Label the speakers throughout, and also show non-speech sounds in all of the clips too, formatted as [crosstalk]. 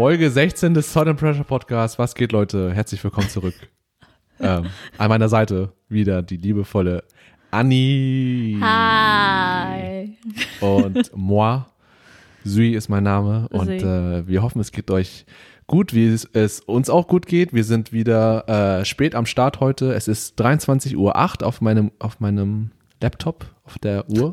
Speaker 1: Folge 16 des Salt and Pressure Podcasts. Was geht, Leute? Herzlich willkommen zurück. [laughs] ähm, an meiner Seite wieder die liebevolle Anni.
Speaker 2: Hi.
Speaker 1: Und moi. Sui ist mein Name. Und äh, wir hoffen, es geht euch gut, wie es, es uns auch gut geht. Wir sind wieder äh, spät am Start heute. Es ist 23.08 Uhr auf meinem, auf meinem Laptop, auf der Uhr,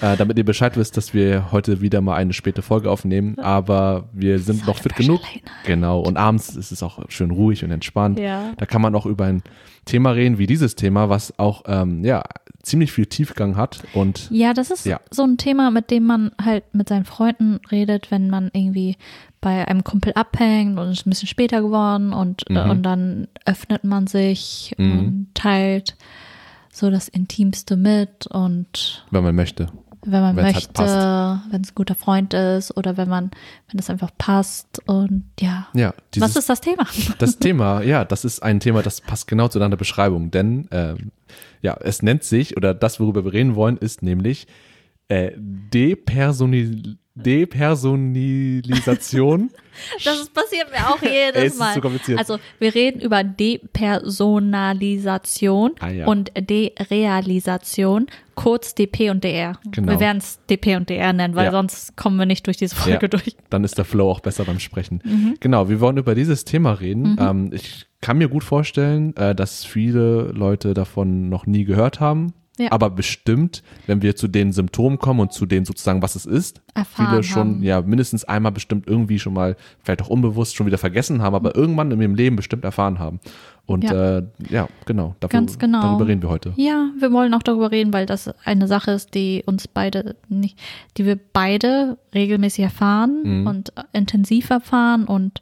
Speaker 1: äh, damit ihr Bescheid wisst, dass wir heute wieder mal eine späte Folge aufnehmen. Aber wir sind noch fit genug. Genau. Und abends ist es auch schön ruhig und entspannt.
Speaker 2: Ja.
Speaker 1: Da kann man auch über ein Thema reden wie dieses Thema, was auch ähm, ja ziemlich viel Tiefgang hat und
Speaker 2: Ja, das ist
Speaker 1: Ja.
Speaker 2: so ein Thema, mit dem man halt mit seinen Freunden redet, wenn man irgendwie bei einem Kumpel abhängt und es ist ein bisschen später geworden und, äh,
Speaker 1: Mhm.
Speaker 2: und dann öffnet man sich
Speaker 1: Mhm.
Speaker 2: und teilt so das Intimste mit und
Speaker 1: wenn man möchte.
Speaker 2: wenn man
Speaker 1: Wenn's halt
Speaker 2: möchte, wenn es ein guter Freund ist oder wenn man, wenn es einfach passt und ja.
Speaker 1: Ja, dieses,
Speaker 2: Was ist das Thema? [laughs]
Speaker 1: das Thema, ja, das ist ein Thema, das passt genau zu deiner Beschreibung, denn ähm, ja, es nennt sich, oder das, worüber wir reden wollen, ist nämlich äh, Depersonalisation. [laughs]
Speaker 2: Das passiert mir auch jedes Mal.
Speaker 1: so kompliziert.
Speaker 2: Also wir reden über Depersonalisation
Speaker 1: Ah, ja.
Speaker 2: und Derealisation, kurz DP und DR.
Speaker 1: Genau.
Speaker 2: Wir werden es DP und DR nennen, weil
Speaker 1: Ja.
Speaker 2: sonst kommen wir nicht durch diese Folge
Speaker 1: Ja.
Speaker 2: durch.
Speaker 1: dann ist der Flow auch besser beim Sprechen.
Speaker 2: Mhm.
Speaker 1: Genau, wir wollen über dieses Thema reden. Ähm, ich kann mir gut vorstellen, äh, dass viele Leute davon noch nie gehört haben.
Speaker 2: Ja.
Speaker 1: Aber bestimmt, wenn wir zu den Symptomen kommen und zu den sozusagen, was es ist,
Speaker 2: Erfahren
Speaker 1: viele schon,
Speaker 2: haben.
Speaker 1: ja, mindestens einmal bestimmt irgendwie schon mal, vielleicht auch unbewusst schon wieder vergessen haben, aber irgendwann in ihrem Leben bestimmt erfahren haben. Und
Speaker 2: Ja.
Speaker 1: äh, ja genau, dafür,
Speaker 2: Ganz genau.
Speaker 1: darüber reden wir heute.
Speaker 2: Ja, wir wollen auch darüber reden, weil das eine Sache ist, die uns beide nicht, die wir beide regelmäßig erfahren
Speaker 1: Mhm.
Speaker 2: und intensiv erfahren und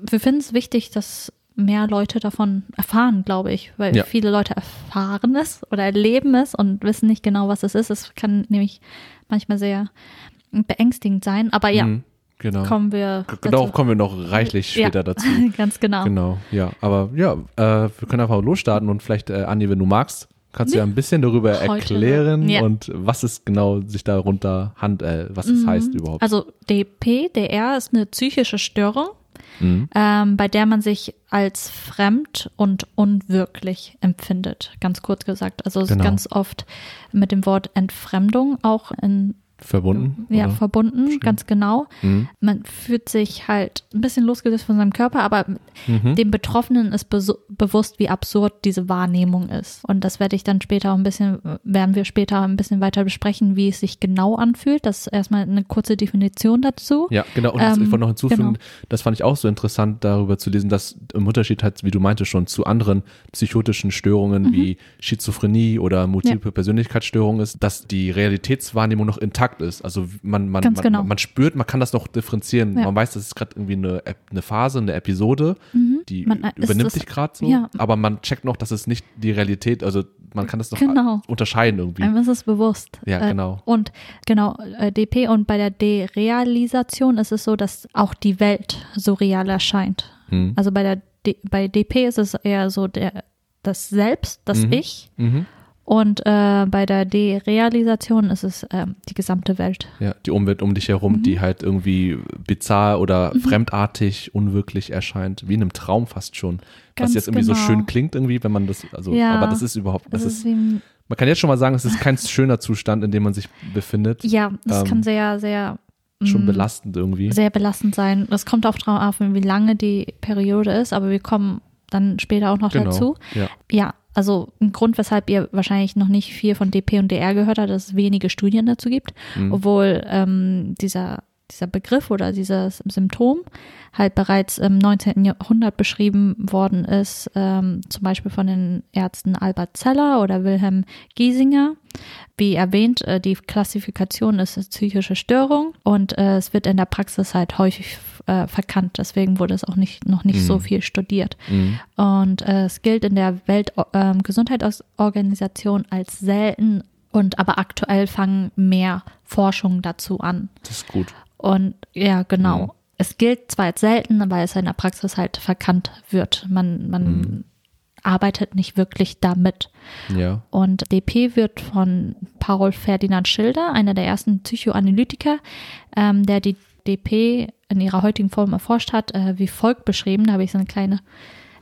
Speaker 2: wir finden es wichtig, dass mehr Leute davon erfahren, glaube ich, weil
Speaker 1: Ja.
Speaker 2: viele Leute erfahren es oder erleben es und wissen nicht genau, was es ist. Es kann nämlich manchmal sehr beängstigend sein, aber ja,
Speaker 1: Mhm, genau.
Speaker 2: kommen wir
Speaker 1: Darauf
Speaker 2: dazu.
Speaker 1: kommen wir noch reichlich
Speaker 2: Ja.
Speaker 1: später dazu. [laughs]
Speaker 2: Ganz genau.
Speaker 1: Genau, ja. Aber ja, äh, wir können einfach losstarten und vielleicht, äh, Anni, wenn du magst, kannst du ja ein bisschen darüber
Speaker 2: Heute.
Speaker 1: erklären
Speaker 2: Ja.
Speaker 1: und was es genau sich darunter hand, äh, was es heißt überhaupt.
Speaker 2: Also DP, DR ist eine psychische Störung,
Speaker 1: Mhm.
Speaker 2: ähm, bei der man sich als fremd und unwirklich empfindet. Ganz kurz gesagt. Also
Speaker 1: Genau.
Speaker 2: ganz oft mit dem Wort Entfremdung auch in
Speaker 1: Verbunden?
Speaker 2: ja,
Speaker 1: oder?
Speaker 2: verbunden, ganz genau.
Speaker 1: Mhm.
Speaker 2: Man fühlt sich halt ein bisschen losgelöst von seinem Körper, aber
Speaker 1: Mhm.
Speaker 2: dem Betroffenen ist bewusst, wie absurd diese Wahrnehmung ist. Und das werde ich dann später auch ein bisschen, werden wir später ein bisschen weiter besprechen, wie es sich genau anfühlt. Das ist erstmal eine kurze Definition dazu.
Speaker 1: Ja, genau. Und
Speaker 2: Ähm,
Speaker 1: ich wollte noch hinzufügen,
Speaker 2: genau.
Speaker 1: das fand ich auch so interessant, darüber zu lesen, dass im Unterschied halt, wie du meintest schon, zu anderen psychotischen Störungen
Speaker 2: Mhm.
Speaker 1: wie Schizophrenie oder multiple Persönlichkeitsstörungen ist, dass die Realitätswahrnehmung noch intakt ist. Also man, man, man,
Speaker 2: genau.
Speaker 1: man spürt, man kann das noch differenzieren.
Speaker 2: Ja.
Speaker 1: Man weiß, das ist gerade irgendwie eine, eine Phase, eine Episode, die
Speaker 2: Man- äh,
Speaker 1: übernimmt sich gerade so,
Speaker 2: ja.
Speaker 1: aber man checkt noch, dass es nicht die Realität, also man kann das noch
Speaker 2: Genau.
Speaker 1: unterscheiden irgendwie.
Speaker 2: Einem ist es bewusst.
Speaker 1: Ja,
Speaker 2: Äh,
Speaker 1: genau.
Speaker 2: Und genau, äh, DP und bei der Derealisation ist es so, dass auch die Welt so real erscheint.
Speaker 1: Mhm.
Speaker 2: Also bei der D bei DP ist es eher so der das Selbst, das
Speaker 1: Mhm.
Speaker 2: Ich.
Speaker 1: Mhm.
Speaker 2: Und äh, bei der Derealisation ist es ähm, die gesamte Welt.
Speaker 1: Ja, die Umwelt um dich herum,
Speaker 2: Mhm.
Speaker 1: die halt irgendwie bizarr oder fremdartig, unwirklich erscheint, wie in einem Traum fast schon.
Speaker 2: Ganz
Speaker 1: was jetzt irgendwie so
Speaker 2: genau.
Speaker 1: schön klingt irgendwie, wenn man das, also,
Speaker 2: Ja.
Speaker 1: aber das ist überhaupt, das,
Speaker 2: Das
Speaker 1: ist,
Speaker 2: ist
Speaker 1: man kann jetzt schon mal sagen, es ist kein schöner Zustand, in dem man sich befindet.
Speaker 2: ja, das
Speaker 1: Ähm,
Speaker 2: kann sehr, sehr
Speaker 1: Schon
Speaker 2: mm,
Speaker 1: belastend irgendwie.
Speaker 2: sehr belastend sein. Das kommt auch drauf an, wie lange die Periode ist, aber wir kommen dann später auch noch
Speaker 1: Genau.
Speaker 2: dazu.
Speaker 1: Ja.
Speaker 2: Ja, also ein Grund, weshalb ihr wahrscheinlich noch nicht viel von DP und DR gehört habt, dass es wenige Studien dazu gibt,
Speaker 1: Mhm.
Speaker 2: obwohl ähm, dieser, dieser Begriff oder dieses Symptom halt bereits im 19. Jahrhundert beschrieben worden ist, ähm, zum Beispiel von den Ärzten Albert Zeller oder Wilhelm Giesinger. Wie erwähnt, äh, die Klassifikation ist eine psychische Störung und äh, es wird in der Praxis halt häufig äh, verkannt. Deswegen wurde es auch nicht, noch nicht so
Speaker 1: Mhm.
Speaker 2: viel studiert.
Speaker 1: Mhm.
Speaker 2: Und äh, es gilt in der Weltgesundheitsorganisation als selten und aber aktuell fangen mehr Forschungen dazu an.
Speaker 1: Das ist gut.
Speaker 2: Und ja, genau.
Speaker 1: Mhm.
Speaker 2: Es gilt zwar als selten, weil es in der Praxis halt verkannt wird. Man, man
Speaker 1: Mhm.
Speaker 2: arbeitet nicht wirklich damit.
Speaker 1: Ja.
Speaker 2: Und DP wird von Paul Ferdinand Schilder, einer der ersten Psychoanalytiker, ähm, der die DP in ihrer heutigen Form erforscht hat, äh, wie folgt beschrieben. Da habe ich so eine kleine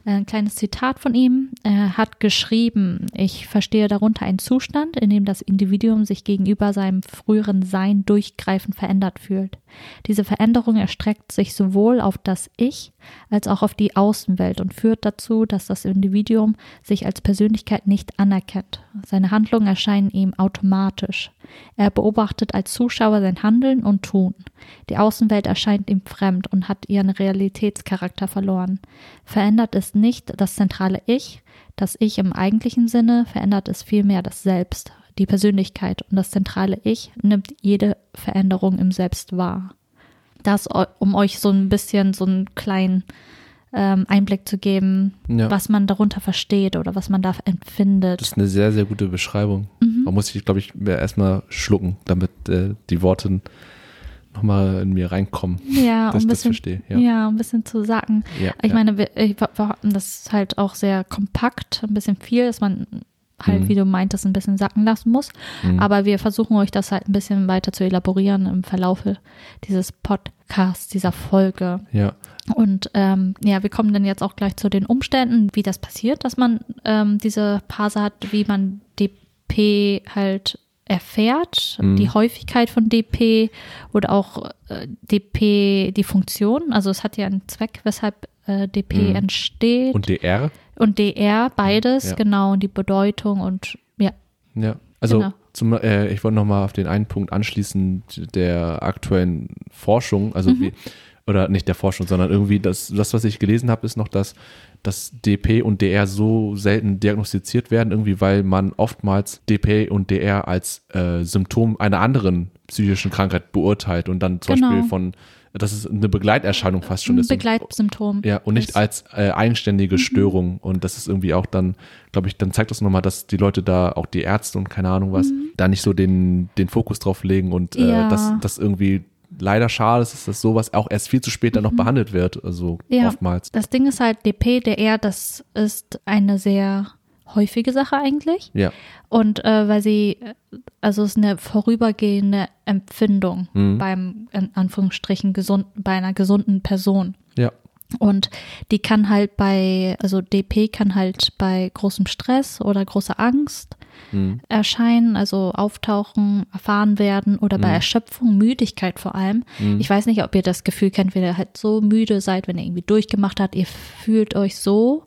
Speaker 2: ein kleines Zitat von ihm. Er hat geschrieben, ich verstehe darunter einen Zustand, in dem das Individuum sich gegenüber seinem früheren Sein durchgreifend verändert fühlt. Diese Veränderung erstreckt sich sowohl auf das Ich als auch auf die Außenwelt und führt dazu, dass das Individuum sich als Persönlichkeit nicht anerkennt. Seine Handlungen erscheinen ihm automatisch. Er beobachtet als Zuschauer sein Handeln und Tun. Die Außenwelt erscheint ihm fremd und hat ihren Realitätscharakter verloren. Verändert nicht das zentrale Ich, das Ich im eigentlichen Sinne, verändert es vielmehr das Selbst, die Persönlichkeit und das zentrale Ich nimmt jede Veränderung im Selbst wahr. Das, um euch so ein bisschen so einen kleinen ähm, Einblick zu geben, ja. was man darunter versteht oder was man da empfindet.
Speaker 1: Das ist eine sehr, sehr gute Beschreibung. Mhm. Man muss sich, glaube ich, erstmal schlucken, damit äh, die Worte nochmal in mir reinkommen.
Speaker 2: Ja, dass um ein bisschen, das verstehe. Ja. ja, ein bisschen zu sagen. Ja, ich ja. meine, wir, ich, das ist halt auch sehr kompakt, ein bisschen viel, dass man halt, mhm. wie du meintest, ein bisschen sacken lassen muss. Mhm. Aber wir versuchen euch das halt ein bisschen weiter zu elaborieren im Verlaufe dieses Podcasts, dieser Folge.
Speaker 1: Ja.
Speaker 2: Und ähm, ja, wir kommen dann jetzt auch gleich zu den Umständen, wie das passiert, dass man ähm, diese Phase hat, wie man DP halt erfährt, mhm. die Häufigkeit von DP oder auch äh, DP, die Funktion. Also es hat ja einen Zweck, weshalb äh, DP mhm. entsteht.
Speaker 1: Und DR?
Speaker 2: Und DR, beides, ja. genau, und die Bedeutung und ja.
Speaker 1: Ja, also genau. zum, äh, ich wollte nochmal auf den einen Punkt anschließen, der aktuellen Forschung, also mhm. wie, oder nicht der Forschung, sondern irgendwie das, das was ich gelesen habe, ist noch, dass, dass DP und DR so selten diagnostiziert werden, irgendwie, weil man oftmals DP und DR als äh, Symptom einer anderen psychischen Krankheit beurteilt und dann zum genau. Beispiel von das ist eine Begleiterscheinung fast schon. Ein
Speaker 2: Begleitsymptom.
Speaker 1: Ja, und nicht als äh, eigenständige mhm. Störung. Und das ist irgendwie auch dann, glaube ich, dann zeigt das nochmal, dass die Leute da, auch die Ärzte und keine Ahnung was, mhm. da nicht so den, den Fokus drauf legen und äh, ja. dass das irgendwie leider schade ist, dass sowas auch erst viel zu spät dann noch mhm. behandelt wird, also ja. oftmals.
Speaker 2: Das Ding ist halt, DP, DR, das ist eine sehr häufige Sache eigentlich.
Speaker 1: Ja.
Speaker 2: Und äh, weil sie, also es ist eine vorübergehende Empfindung mhm. beim, in Anführungsstrichen, gesund, bei einer gesunden Person.
Speaker 1: Ja.
Speaker 2: Und die kann halt bei, also DP kann halt bei großem Stress oder großer Angst mhm. erscheinen, also auftauchen, erfahren werden oder bei mhm. Erschöpfung, Müdigkeit vor allem. Mhm. Ich weiß nicht, ob ihr das Gefühl kennt, wenn ihr halt so müde seid, wenn ihr irgendwie durchgemacht habt, ihr fühlt euch so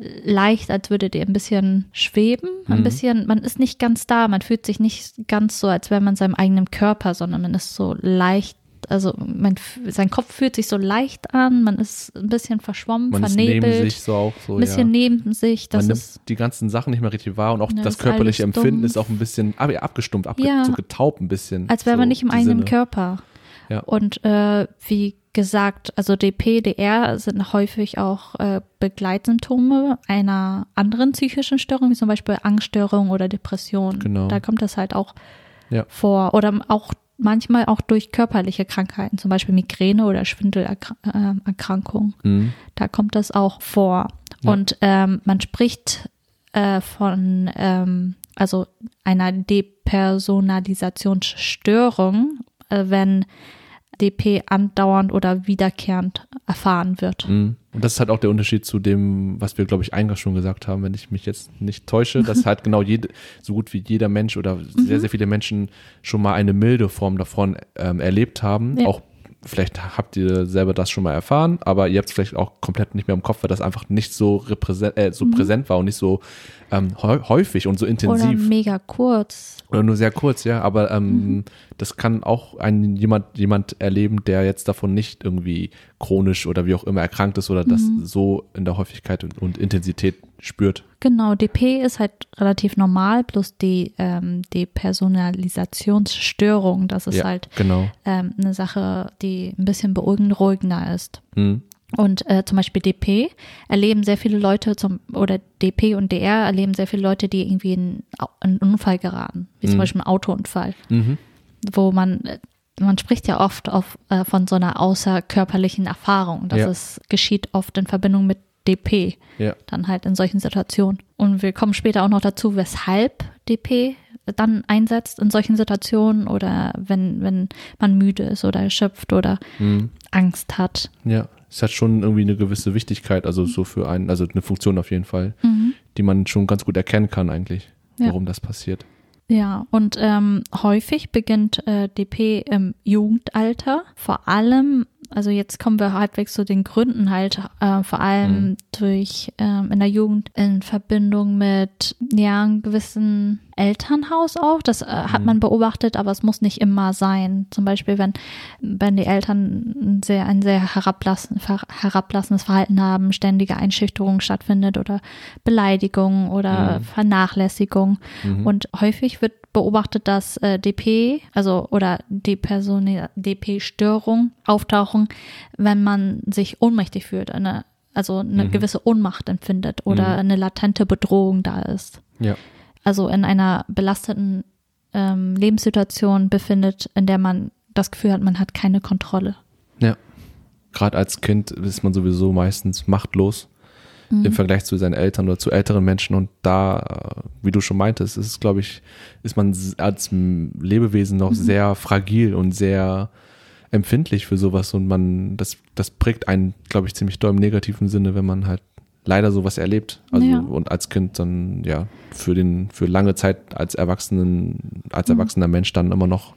Speaker 2: leicht, als würdet ihr ein bisschen schweben, ein mhm. bisschen, man ist nicht ganz da, man fühlt sich nicht ganz so, als wäre man seinem eigenen Körper, sondern man ist so leicht, also man, sein Kopf fühlt sich so leicht an, man ist ein bisschen verschwommen, man vernebelt, ist neben sich
Speaker 1: so auch so,
Speaker 2: ein bisschen ja. neben sich.
Speaker 1: Das man nimmt ist, die ganzen Sachen nicht mehr richtig wahr und auch ja, das körperliche Empfinden ist auch ein bisschen ab, abgestumpft, abge, ja, so getaubt ein bisschen.
Speaker 2: Als wäre
Speaker 1: so
Speaker 2: man nicht im eigenen Sinne. Körper.
Speaker 1: Ja.
Speaker 2: Und äh, wie gesagt, also DP, DR sind häufig auch äh, Begleitsymptome einer anderen psychischen Störung, wie zum Beispiel Angststörung oder Depression.
Speaker 1: Genau.
Speaker 2: Da kommt das halt auch ja. vor. Oder auch manchmal auch durch körperliche Krankheiten, zum Beispiel Migräne oder Schwindelerkrankung. Mhm. Da kommt das auch vor. Ja. Und ähm, man spricht äh, von ähm, also einer Depersonalisationsstörung, äh, wenn DP andauernd oder wiederkehrend erfahren wird.
Speaker 1: Mhm. Und das ist halt auch der Unterschied zu dem, was wir, glaube ich, eingangs schon gesagt haben, wenn ich mich jetzt nicht täusche, dass halt genau jede, so gut wie jeder Mensch oder mhm. sehr, sehr viele Menschen schon mal eine milde Form davon ähm, erlebt haben, ja. auch vielleicht habt ihr selber das schon mal erfahren, aber ihr habt es vielleicht auch komplett nicht mehr im Kopf, weil das einfach nicht so, äh, so mhm. präsent war und nicht so ähm, häufig und so intensiv. Oder
Speaker 2: mega kurz.
Speaker 1: Oder nur sehr kurz, ja. Aber ähm, mhm. Das kann auch ein jemand, jemand erleben, der jetzt davon nicht irgendwie chronisch oder wie auch immer erkrankt ist oder mhm. das so in der Häufigkeit und, und, Intensität spürt.
Speaker 2: Genau, DP ist halt relativ normal, plus die ähm, Depersonalisationsstörung, das ist
Speaker 1: ja,
Speaker 2: halt
Speaker 1: genau.
Speaker 2: ähm, eine Sache, die ein bisschen beruhigender ist.
Speaker 1: Mhm.
Speaker 2: Und äh, zum Beispiel DP erleben sehr viele Leute zum, oder DP und DR erleben sehr viele Leute, die irgendwie in, einen Unfall geraten, wie mhm. zum Beispiel ein Autounfall,
Speaker 1: mhm.
Speaker 2: Wo man man spricht ja oft auf, äh, von so einer außerkörperlichen Erfahrung. Das ja. ist, geschieht oft in Verbindung mit DP,
Speaker 1: ja.
Speaker 2: dann halt in solchen Situationen. Und wir kommen später auch noch dazu, weshalb DP dann einsetzt in solchen Situationen oder wenn, wenn man müde ist oder erschöpft oder
Speaker 1: Mhm.
Speaker 2: Angst hat.
Speaker 1: Ja, es hat schon irgendwie eine gewisse Wichtigkeit, also so für einen, also eine Funktion auf jeden Fall, die man schon ganz gut erkennen kann eigentlich,
Speaker 2: Ja.
Speaker 1: warum das passiert.
Speaker 2: Ja, und ähm, häufig beginnt äh, DP im Jugendalter, vor allem, also jetzt kommen wir halbwegs zu den Gründen halt, äh, vor allem
Speaker 1: Mhm.
Speaker 2: durch ähm, in der Jugend in Verbindung mit ja einem gewissen Elternhaus auch. Das äh, hat
Speaker 1: Mhm.
Speaker 2: man beobachtet, aber es muss nicht immer sein. Zum Beispiel, wenn wenn die Eltern ein sehr ein sehr herablassen, herablassendes Verhalten haben, ständige Einschüchterung stattfindet oder Beleidigung oder
Speaker 1: Mhm.
Speaker 2: Vernachlässigung.
Speaker 1: Mhm.
Speaker 2: Und häufig wird beobachtet, dass äh, DP, also oder DP-Störung auftauchen, wenn man sich ohnmächtig fühlt, eine, also eine
Speaker 1: Mhm.
Speaker 2: gewisse Ohnmacht empfindet oder
Speaker 1: Mhm.
Speaker 2: eine latente Bedrohung da ist.
Speaker 1: Ja,
Speaker 2: Also in einer belasteten ähm, Lebenssituation befindet, in der man das Gefühl hat, man hat keine Kontrolle.
Speaker 1: ja. Gerade als Kind ist man sowieso meistens machtlos
Speaker 2: Mhm.
Speaker 1: im Vergleich zu seinen Eltern oder zu älteren Menschen und da, wie du schon meintest, ist es, glaube ich, ist man als Lebewesen
Speaker 2: Mhm.
Speaker 1: noch sehr fragil und sehr empfindlich für sowas und man, das, das prägt einen, glaube ich, ziemlich doll im negativen Sinne, wenn man halt leider sowas erlebt. Also
Speaker 2: Ja.
Speaker 1: und als Kind dann ja für den für lange Zeit als Erwachsenen als
Speaker 2: Mhm.
Speaker 1: erwachsener Mensch dann immer noch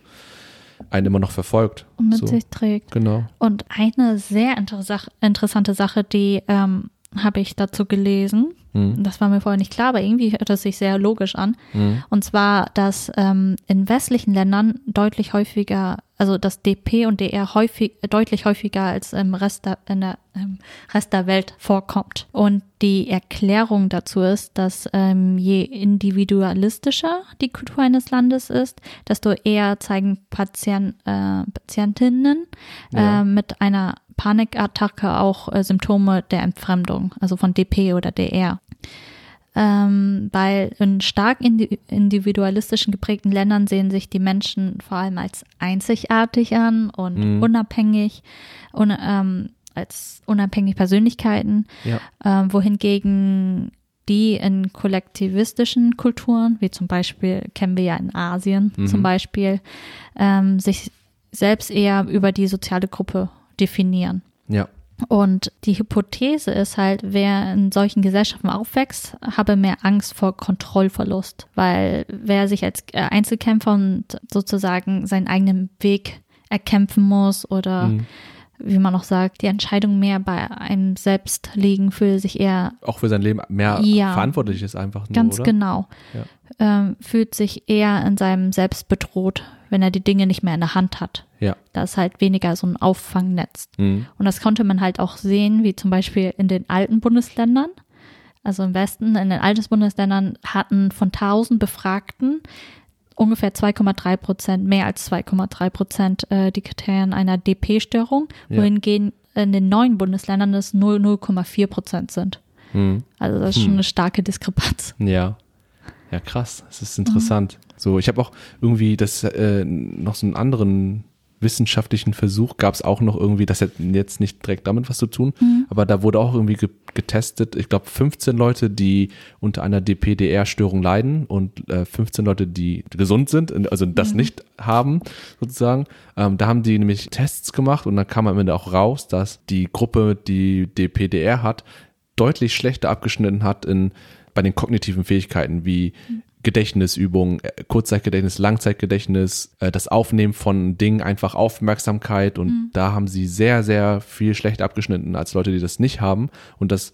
Speaker 1: einen immer noch verfolgt.
Speaker 2: Und mit
Speaker 1: so,
Speaker 2: sich trägt.
Speaker 1: genau.
Speaker 2: Und eine sehr interessa- interessante Sache, die ähm, habe ich dazu gelesen.
Speaker 1: Mhm.
Speaker 2: Das war mir vorher nicht klar, aber irgendwie hört es sich sehr logisch an.
Speaker 1: Mhm.
Speaker 2: Und zwar, dass ähm, in westlichen Ländern deutlich häufiger, also das DP und DR häufig, deutlich häufiger als im Rest der, in der, im Rest der Welt vorkommt. Und die Erklärung dazu ist, dass ähm, je individualistischer die Kultur eines Landes ist, desto eher zeigen Patient, äh, Patientinnen
Speaker 1: Ja.
Speaker 2: äh, mit einer Panikattacke auch äh, Symptome der Entfremdung, also von DP oder DR ähm, weil in stark indi individualistischen geprägten Ländern sehen sich die Menschen vor allem als einzigartig an und
Speaker 1: Mhm.
Speaker 2: unabhängig, un ähm, als unabhängige Persönlichkeiten,
Speaker 1: Ja.
Speaker 2: ähm, wohingegen die in kollektivistischen Kulturen, wie zum Beispiel kennen wir ja in Asien
Speaker 1: Mhm.
Speaker 2: zum Beispiel, ähm, sich selbst eher über die soziale Gruppe definieren.
Speaker 1: Ja.
Speaker 2: Und die Hypothese ist halt, wer in solchen Gesellschaften aufwächst, habe mehr Angst vor Kontrollverlust, weil wer sich als äh, Einzelkämpfer und sozusagen seinen eigenen Weg erkämpfen muss oder
Speaker 1: Mhm.
Speaker 2: wie man auch sagt, die Entscheidung mehr bei einem selbst liegen, fühlt sich eher
Speaker 1: Auch für sein Leben mehr
Speaker 2: Ja.
Speaker 1: verantwortlich ist einfach nur,
Speaker 2: ganz
Speaker 1: oder?
Speaker 2: genau,
Speaker 1: Ja.
Speaker 2: ähm, fühlt sich eher in seinem Selbst bedroht, wenn er die Dinge nicht mehr in der Hand hat.
Speaker 1: Ja.
Speaker 2: Da ist halt weniger so ein Auffangnetz.
Speaker 1: Mhm.
Speaker 2: Und das konnte man halt auch sehen, wie zum Beispiel in den alten Bundesländern. Also im Westen, in den alten Bundesländern hatten von 1000 Befragten ungefähr 2,3 Prozent, mehr als 2,3 Prozent äh, die Kriterien einer DP-Störung,
Speaker 1: Ja.
Speaker 2: wohingegen in den neuen Bundesländern es 0, 0,4 Prozent sind.
Speaker 1: Mhm.
Speaker 2: Also das ist schon eine starke Diskrepanz.
Speaker 1: Ja. Ja, krass. Es ist interessant. So, ich habe auch irgendwie das äh, noch so einen anderen wissenschaftlichen Versuch gab es auch noch irgendwie, das hat jetzt nicht direkt damit was zu tun, aber da wurde auch irgendwie ge getestet, ich glaube 15 Leute, die unter einer DPDR-Störung leiden und äh, 15 Leute, die gesund sind, also das nicht haben sozusagen. Ähm, da haben die nämlich Tests gemacht und dann kam am Ende auch raus, dass die Gruppe, die DPDR hat, deutlich schlechter abgeschnitten hat in bei den kognitiven Fähigkeiten wie Gedächtnisübungen, äh, Kurzzeitgedächtnis, Langzeitgedächtnis, äh, das Aufnehmen von Dingen, einfach Aufmerksamkeit. Und da haben sie sehr, sehr viel schlechter abgeschnitten als Leute, die das nicht haben. Und das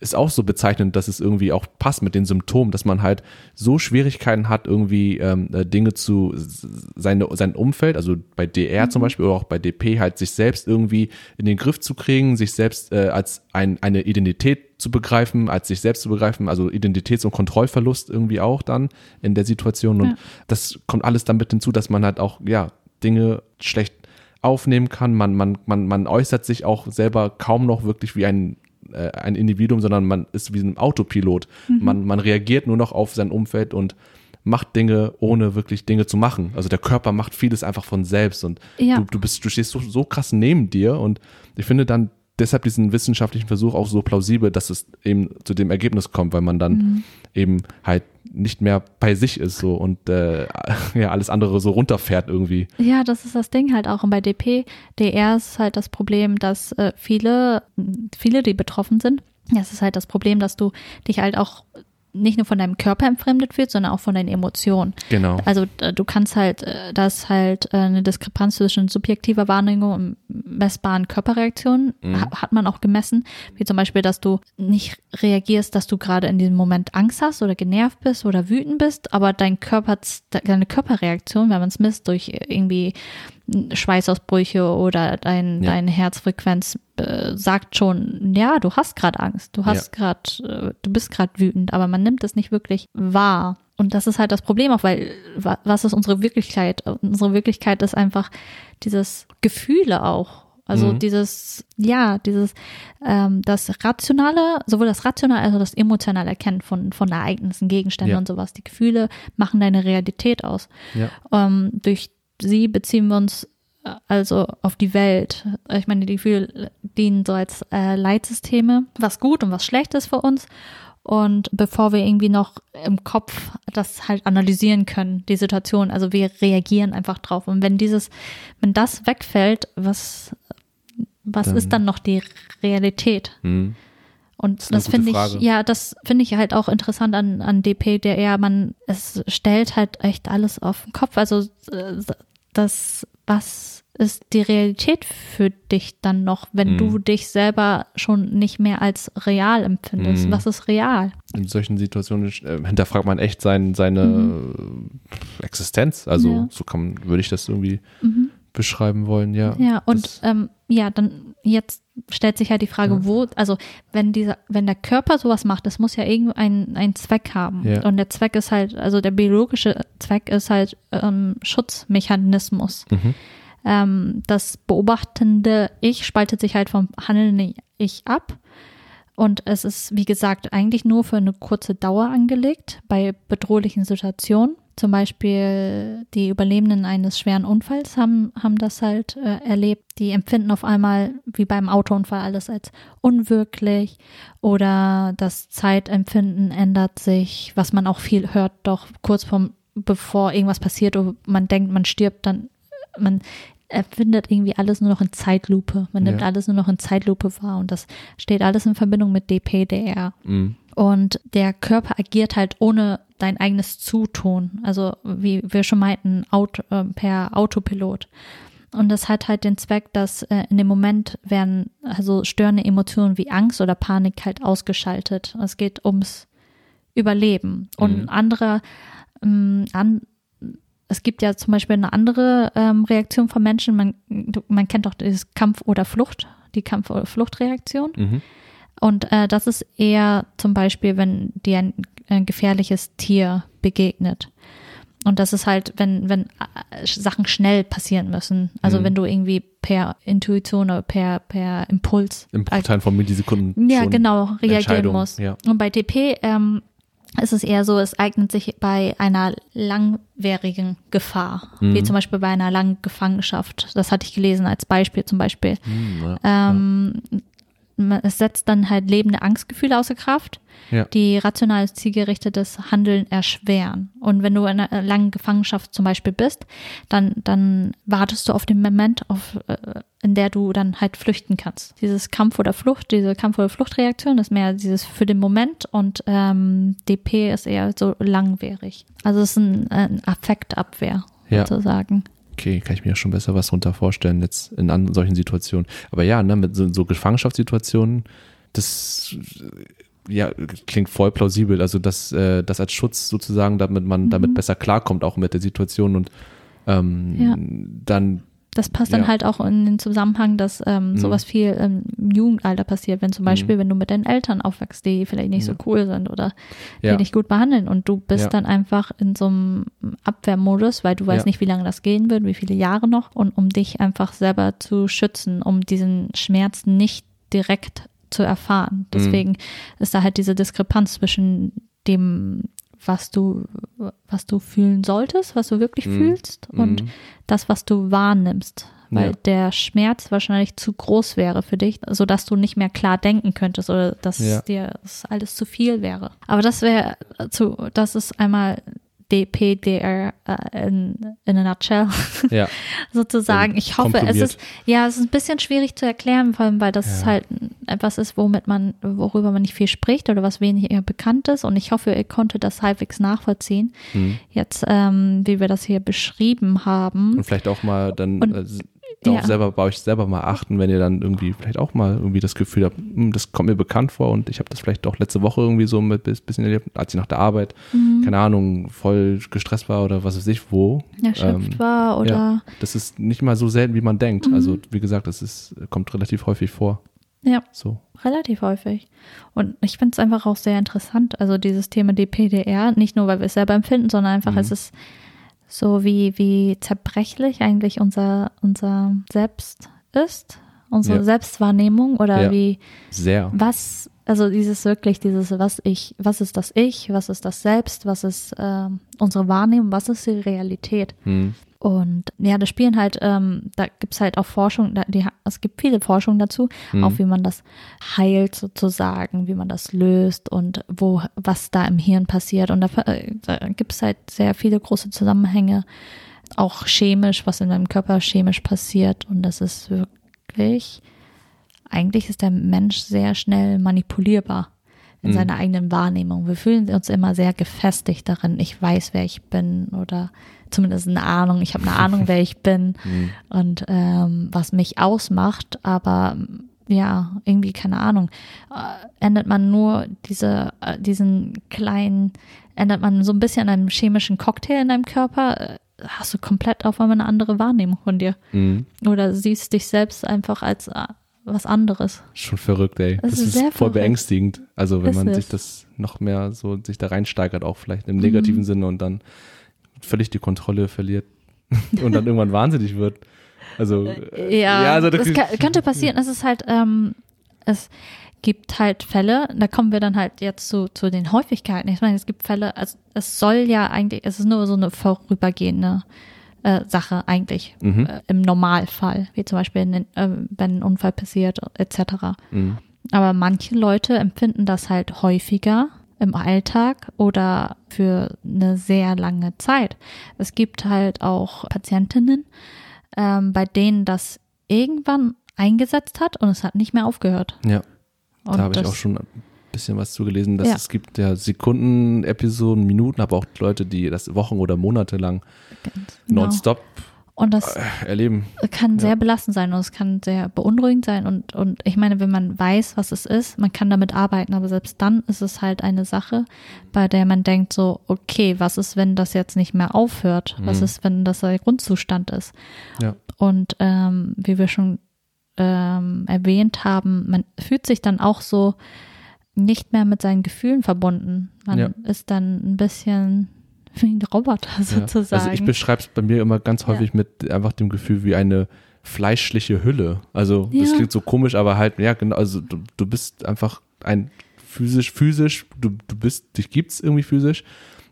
Speaker 1: ist auch so bezeichnend, dass es irgendwie auch passt mit den Symptomen, dass man halt so Schwierigkeiten hat, irgendwie ähm, äh, Dinge zu seine, sein Umfeld, also bei DR zum Beispiel oder auch bei DP, halt sich selbst irgendwie in den Griff zu kriegen, sich selbst äh, als ein, eine Identität zu begreifen, als sich selbst zu begreifen, also Identitäts- und Kontrollverlust irgendwie auch dann in der Situation. Und
Speaker 2: Ja.
Speaker 1: das kommt alles damit hinzu, dass man halt auch, ja, Dinge schlecht aufnehmen kann. Man, man, man, man äußert sich auch selber kaum noch wirklich wie ein äh, ein Individuum, sondern man ist wie ein Autopilot. Man, man reagiert nur noch auf sein Umfeld und macht Dinge, ohne wirklich Dinge zu machen. Also der Körper macht vieles einfach von selbst und
Speaker 2: Ja.
Speaker 1: du, du bist, du stehst so, so krass neben dir und ich finde dann deshalb diesen wissenschaftlichen Versuch auch so plausibel, dass es eben zu dem Ergebnis kommt, weil man dann eben halt nicht mehr bei sich ist so und äh, ja alles andere so runterfährt irgendwie.
Speaker 2: Ja, das ist das Ding halt auch. Und bei DP, DR ist halt das Problem, dass äh, viele, viele, die betroffen sind, das ist halt das Problem, dass du dich halt auch nicht nur von deinem Körper entfremdet wird, sondern auch von deinen Emotionen.
Speaker 1: Genau.
Speaker 2: Also äh, du kannst halt, äh, da ist halt äh, eine Diskrepanz zwischen subjektiver Wahrnehmung und messbaren Körperreaktionen,
Speaker 1: Mhm.
Speaker 2: ha- hat man auch gemessen, wie zum Beispiel, dass du nicht reagierst, dass du gerade in diesem Moment Angst hast oder genervt bist oder wütend bist, aber dein Körper, deine Körperreaktion, wenn man es misst durch irgendwie Schweißausbrüche oder dein,
Speaker 1: Ja.
Speaker 2: deine Herzfrequenz äh, sagt schon, ja, du hast gerade Angst, du hast gerade, äh, du bist gerade wütend, aber man nimmt es nicht wirklich wahr. Und das ist halt das Problem auch, weil wa- was ist unsere Wirklichkeit? Unsere Wirklichkeit ist einfach dieses Gefühle auch. Also
Speaker 1: Mhm.
Speaker 2: dieses, ja, dieses, ähm, das Rationale, sowohl das Rationale als auch das emotionale Erkennen von, von Ereignissen, Gegenständen
Speaker 1: Ja.
Speaker 2: und sowas. Die Gefühle machen deine Realität aus.
Speaker 1: Ja.
Speaker 2: Ähm, durch sie beziehen wir uns äh, also auf die Welt. Ich meine, die Gefühle dienen so als äh, Leitsysteme, was gut und was schlecht ist für uns. Und bevor wir irgendwie noch im Kopf das halt analysieren können, die Situation, also wir reagieren einfach drauf. Und wenn dieses, wenn das wegfällt, was, was
Speaker 1: Dann-
Speaker 2: ist dann noch die Realität?
Speaker 1: Mhm.
Speaker 2: Und
Speaker 1: ist eine
Speaker 2: das
Speaker 1: gute
Speaker 2: finde ich, ja, das finde ich halt auch interessant an, an DP, der eher man, es stellt halt echt alles auf den Kopf. Also äh, das, was ist die Realität für dich dann noch, wenn
Speaker 1: Mhm.
Speaker 2: du dich selber schon nicht mehr als real empfindest?
Speaker 1: Mhm.
Speaker 2: Was ist real?
Speaker 1: In solchen Situationen äh, hinterfragt man echt sein, seine äh, Existenz. Also
Speaker 2: Mhm. Ja.
Speaker 1: so kann, man- würde ich das irgendwie
Speaker 2: Mhm.
Speaker 1: beschreiben wollen, ja.
Speaker 2: Ja, und ähm, ja, dann jetzt stellt sich halt die Frage,
Speaker 1: Ja.
Speaker 2: wo, also wenn dieser, wenn der Körper sowas macht, das muss ja irgendeinen einen Zweck haben.
Speaker 1: Ja.
Speaker 2: Und der Zweck ist halt, also der biologische Zweck ist halt ähm, Schutzmechanismus.
Speaker 1: Mhm.
Speaker 2: Ähm, das beobachtende Ich spaltet sich halt vom handelnden Ich ab. Und es ist, wie gesagt, eigentlich nur für eine kurze Dauer angelegt bei bedrohlichen Situationen. Zum Beispiel die Überlebenden eines schweren Unfalls haben, haben das halt äh, erlebt. Die empfinden auf einmal, wie beim Autounfall, alles als unwirklich oder das Zeitempfinden ändert sich, was man auch viel hört, doch kurz vom, bevor irgendwas passiert oder man denkt, man stirbt, dann man erfindet irgendwie alles nur noch in Zeitlupe. Man nimmt
Speaker 1: Ja.
Speaker 2: alles nur noch in Zeitlupe wahr und das steht alles in Verbindung mit DPDR.
Speaker 1: Mhm.
Speaker 2: Und der Körper agiert halt ohne dein eigenes Zutun. Also wie wir schon meinten, Auto, äh, per Autopilot. Und das hat halt den Zweck, dass äh, in dem Moment werden also störende Emotionen wie Angst oder Panik halt ausgeschaltet. Es geht ums Überleben. Und
Speaker 1: Mhm.
Speaker 2: andere, ähm, an, es gibt ja zum Beispiel eine andere ähm, Reaktion von Menschen. Man, man kennt doch dieses Kampf oder Flucht, die Kampf- oder Fluchtreaktion.
Speaker 1: Mhm.
Speaker 2: Und äh, das ist eher zum Beispiel, wenn dir ein, ein gefährliches Tier begegnet. Und das ist halt, wenn, wenn äh, Sachen schnell passieren müssen. Also
Speaker 1: Mhm.
Speaker 2: wenn du irgendwie per Intuition oder per, per Impuls
Speaker 1: Im Bruchteil von Millisekunden.
Speaker 2: ja, genau, reagieren
Speaker 1: Entscheidung,
Speaker 2: muss.
Speaker 1: ja.
Speaker 2: Und bei TP ähm, ist es eher so, es eignet sich bei einer langwierigen Gefahr, wie
Speaker 1: Mhm.
Speaker 2: zum Beispiel bei einer langen Gefangenschaft. Das hatte ich gelesen als Beispiel zum Beispiel.
Speaker 1: Mhm, ja.
Speaker 2: Ähm, man- Es setzt dann halt lebende Angstgefühle außer Kraft,
Speaker 1: Ja.
Speaker 2: die rational zielgerichtetes Handeln erschweren. Und wenn du in einer langen Gefangenschaft zum Beispiel bist, dann, dann wartest du auf den Moment, auf, äh, in der du dann halt flüchten kannst. Dieses Kampf oder Flucht, diese Kampf- oder Fluchtreaktion ist mehr dieses für den Moment und ähm, DP ist eher so langwierig. Also es ist ein, ein Affektabwehr
Speaker 1: Ja.
Speaker 2: sozusagen.
Speaker 1: Okay, kann ich mir ja schon besser was drunter vorstellen jetzt in an solchen Situationen. Aber ja, ne, mit so, so Gefangenschaftssituationen, das äh, ja, klingt voll plausibel. Also dass äh, das als Schutz sozusagen, damit man damit besser klarkommt, auch mit der Situation und ähm,
Speaker 2: Ja.
Speaker 1: dann
Speaker 2: Das passt dann
Speaker 1: Ja.
Speaker 2: halt auch in den Zusammenhang, dass ähm,
Speaker 1: Mhm.
Speaker 2: sowas viel im Jugendalter passiert, wenn zum Beispiel, wenn du mit deinen Eltern aufwächst, die vielleicht nicht so
Speaker 1: Ja.
Speaker 2: cool sind oder die
Speaker 1: ja,
Speaker 2: dich gut behandeln und du bist
Speaker 1: Ja.
Speaker 2: dann einfach in so einem Abwehrmodus, weil du weißt nicht, wie lange das gehen wird, wie viele Jahre noch und um dich einfach selber zu schützen, um diesen Schmerz nicht direkt zu erfahren.
Speaker 1: Mhm.
Speaker 2: Deswegen ist da halt diese Diskrepanz zwischen dem was du, was du fühlen solltest, was du wirklich
Speaker 1: Mhm.
Speaker 2: fühlst und
Speaker 1: Mhm.
Speaker 2: das, was du wahrnimmst, weil
Speaker 1: Ja.
Speaker 2: der Schmerz wahrscheinlich zu groß wäre für dich, sodass du nicht mehr klar denken könntest oder dass
Speaker 1: Ja.
Speaker 2: dir das alles zu viel wäre. Aber das wäre zu, das ist einmal DPDR äh, in, in a nutshell [laughs]
Speaker 1: Ja, [laughs]
Speaker 2: sozusagen. Ich hoffe, es ist, ja, es ist ein bisschen schwierig zu erklären, vor allem, weil das
Speaker 1: Ja.
Speaker 2: halt etwas ist, womit man, worüber man nicht viel spricht oder was weniger bekannt ist. Und ich hoffe, ihr konntet das halbwegs nachvollziehen.
Speaker 1: Mhm.
Speaker 2: Jetzt, ähm, wie wir das hier beschrieben haben.
Speaker 1: und vielleicht auch mal dann
Speaker 2: Und-
Speaker 1: äh, darauf
Speaker 2: ja.
Speaker 1: selber bei euch selber mal achten, wenn ihr dann irgendwie vielleicht auch mal irgendwie das Gefühl habt, hm, das kommt mir bekannt vor und ich habe das vielleicht auch letzte Woche irgendwie so bis- bisschen erlebt, als ich nach der Arbeit,
Speaker 2: Mhm.
Speaker 1: keine Ahnung, voll gestresst war oder was weiß ich wo.
Speaker 2: erschöpft
Speaker 1: Ähm,
Speaker 2: war oder
Speaker 1: ja. Das ist nicht mal so selten, wie man denkt.
Speaker 2: Mhm.
Speaker 1: Also wie gesagt, das ist, kommt relativ häufig vor.
Speaker 2: Ja.
Speaker 1: So.
Speaker 2: relativ häufig. Und ich finde es einfach auch sehr interessant, also dieses Thema DPDR, nicht nur, weil wir es selber empfinden, sondern einfach,
Speaker 1: Mhm.
Speaker 2: es ist so wie, wie zerbrechlich eigentlich unser, unser Selbst ist, unsere
Speaker 1: Ja.
Speaker 2: Selbstwahrnehmung oder
Speaker 1: Ja.
Speaker 2: wie,
Speaker 1: Sehr.
Speaker 2: was, also dieses wirklich, dieses, was ich, was ist das Ich, was ist das Selbst, was ist ähm, unsere Wahrnehmung, was ist die Realität?
Speaker 1: Hm.
Speaker 2: Und ja, das spielen halt, ähm, da gibt's halt auch Forschung, da, die, es gibt viele Forschung dazu,
Speaker 1: Mhm.
Speaker 2: auch wie man das heilt sozusagen, wie man das löst und wo, was da im Hirn passiert. Und da, äh, da gibt's halt sehr viele große Zusammenhänge, auch chemisch, was in deinem Körper chemisch passiert. Und das ist wirklich, eigentlich ist der Mensch sehr schnell manipulierbar in
Speaker 1: Mhm.
Speaker 2: seiner eigenen Wahrnehmung. Wir fühlen uns immer sehr gefestigt darin. Ich weiß, wer ich bin oder zumindest eine Ahnung. Ich habe eine [laughs] Ahnung, wer ich bin
Speaker 1: Mhm.
Speaker 2: und ähm, was mich ausmacht. Aber ja, irgendwie keine Ahnung. Äh, ändert man nur diese, äh, diesen kleinen, ändert man so ein bisschen an einem chemischen Cocktail in deinem Körper, äh, hast du komplett auf einmal eine andere Wahrnehmung von dir.
Speaker 1: Mhm.
Speaker 2: Oder siehst dich selbst einfach als äh, was anderes.
Speaker 1: Schon verrückt, ey.
Speaker 2: Das
Speaker 1: Das,
Speaker 2: ist
Speaker 1: ist,
Speaker 2: sehr
Speaker 1: voll
Speaker 2: verrückt.
Speaker 1: beängstigend. Also wenn
Speaker 2: Ist
Speaker 1: man
Speaker 2: es.
Speaker 1: sich das noch mehr so sich da reinsteigert, auch vielleicht im
Speaker 2: Mhm.
Speaker 1: negativen Sinne und dann völlig die Kontrolle verliert [laughs] und dann irgendwann wahnsinnig wird. Also äh,
Speaker 2: Ja,
Speaker 1: also
Speaker 2: das kann, könnte passieren. Es ist halt, ähm, es gibt halt Fälle, da kommen wir dann halt jetzt zu, zu den Häufigkeiten. Ich meine, es gibt Fälle, also es soll ja eigentlich, es ist nur so eine vorübergehende äh, Sache eigentlich
Speaker 1: Mhm.
Speaker 2: äh, im Normalfall, wie zum Beispiel in den, äh, wenn ein Unfall passiert etc.
Speaker 1: Mhm.
Speaker 2: Aber manche Leute empfinden das halt häufiger im Alltag oder für eine sehr lange Zeit. Es gibt halt auch Patientinnen, ähm, bei denen das irgendwann eingesetzt hat und es hat nicht mehr aufgehört.
Speaker 1: Ja,
Speaker 2: Und
Speaker 1: da habe ich auch schon ein bisschen was zugelesen, dass
Speaker 2: Ja.
Speaker 1: es gibt ja Sekunden, Episoden, Minuten, aber auch Leute, die das Wochen oder Monate lang
Speaker 2: Genau.
Speaker 1: nonstop
Speaker 2: Und das
Speaker 1: erleben.
Speaker 2: kann
Speaker 1: Ja.
Speaker 2: sehr belastend sein und es kann sehr beunruhigend sein und, und ich meine, wenn man weiß, was es ist, man kann damit arbeiten, aber selbst dann ist es halt eine Sache, bei der man denkt so, okay, was ist, wenn das jetzt nicht mehr aufhört? Was
Speaker 1: Mhm.
Speaker 2: ist, wenn das der Grundzustand ist?
Speaker 1: Ja.
Speaker 2: Und ähm, wie wir schon ähm, erwähnt haben, man fühlt sich dann auch so nicht mehr mit seinen Gefühlen verbunden. Man
Speaker 1: Ja.
Speaker 2: ist dann ein bisschen wie ein Roboter [laughs] sozusagen.
Speaker 1: Also ich beschreibe es bei mir immer ganz häufig mit einfach dem Gefühl wie eine fleischliche Hülle. Also das klingt so komisch, aber halt, ja, genau, also du, du bist einfach ein physisch, physisch, du, du bist, dich gibt's irgendwie physisch,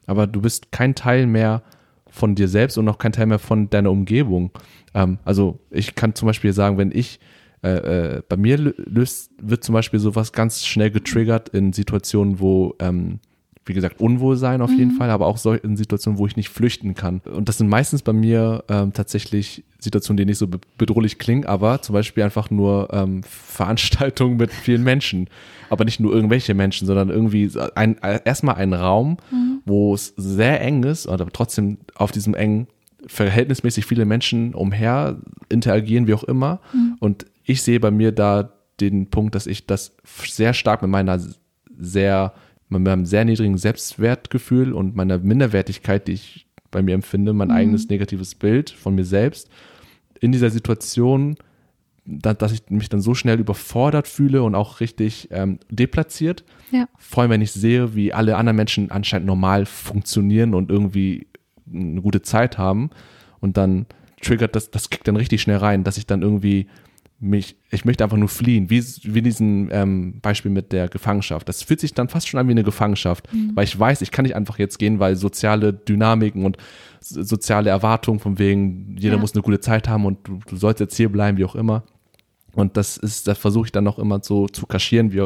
Speaker 1: aber du bist kein Teil mehr von dir selbst und auch kein Teil mehr von deiner Umgebung. Ähm, also ich kann zum Beispiel sagen, wenn ich äh, äh, bei mir lö- löst, wird zum Beispiel sowas ganz schnell getriggert in Situationen, wo ähm, wie gesagt, Unwohlsein auf jeden Fall, aber auch so in Situationen, wo ich nicht flüchten kann. Und das sind meistens bei mir ähm, tatsächlich Situationen, die nicht so be bedrohlich klingen, aber zum Beispiel einfach nur ähm, [laughs] Veranstaltungen mit vielen Menschen. Aber nicht nur irgendwelche Menschen, sondern irgendwie ein, äh, erstmal ein Raum, wo es sehr eng ist, aber trotzdem auf diesem engen verhältnismäßig viele Menschen umher interagieren, wie auch immer. Und ich sehe bei mir da den Punkt, dass ich das sehr stark mit meiner sehr, mit meinem sehr niedrigen Selbstwertgefühl und meiner Minderwertigkeit, die ich bei mir empfinde, mein eigenes negatives Bild von mir selbst, in dieser Situation, da, dass ich mich dann so schnell überfordert fühle und auch richtig ähm, deplatziert.
Speaker 2: ja.
Speaker 1: Vor allem, wenn ich sehe, wie alle anderen Menschen anscheinend normal funktionieren und irgendwie eine gute Zeit haben. Und dann triggert das, das kickt dann richtig schnell rein, dass ich dann irgendwie mich, ich möchte einfach nur fliehen, wie, wie diesen ähm, Beispiel mit der Gefangenschaft. Das fühlt sich dann fast schon an wie eine Gefangenschaft, mhm. weil ich weiß, ich kann nicht einfach jetzt gehen, weil soziale Dynamiken und soziale Erwartungen von wegen, jeder ja. muss eine gute Zeit haben und du, du sollst jetzt hier bleiben, wie auch immer. Und das ist, das versuche ich dann noch immer so zu kaschieren, wie,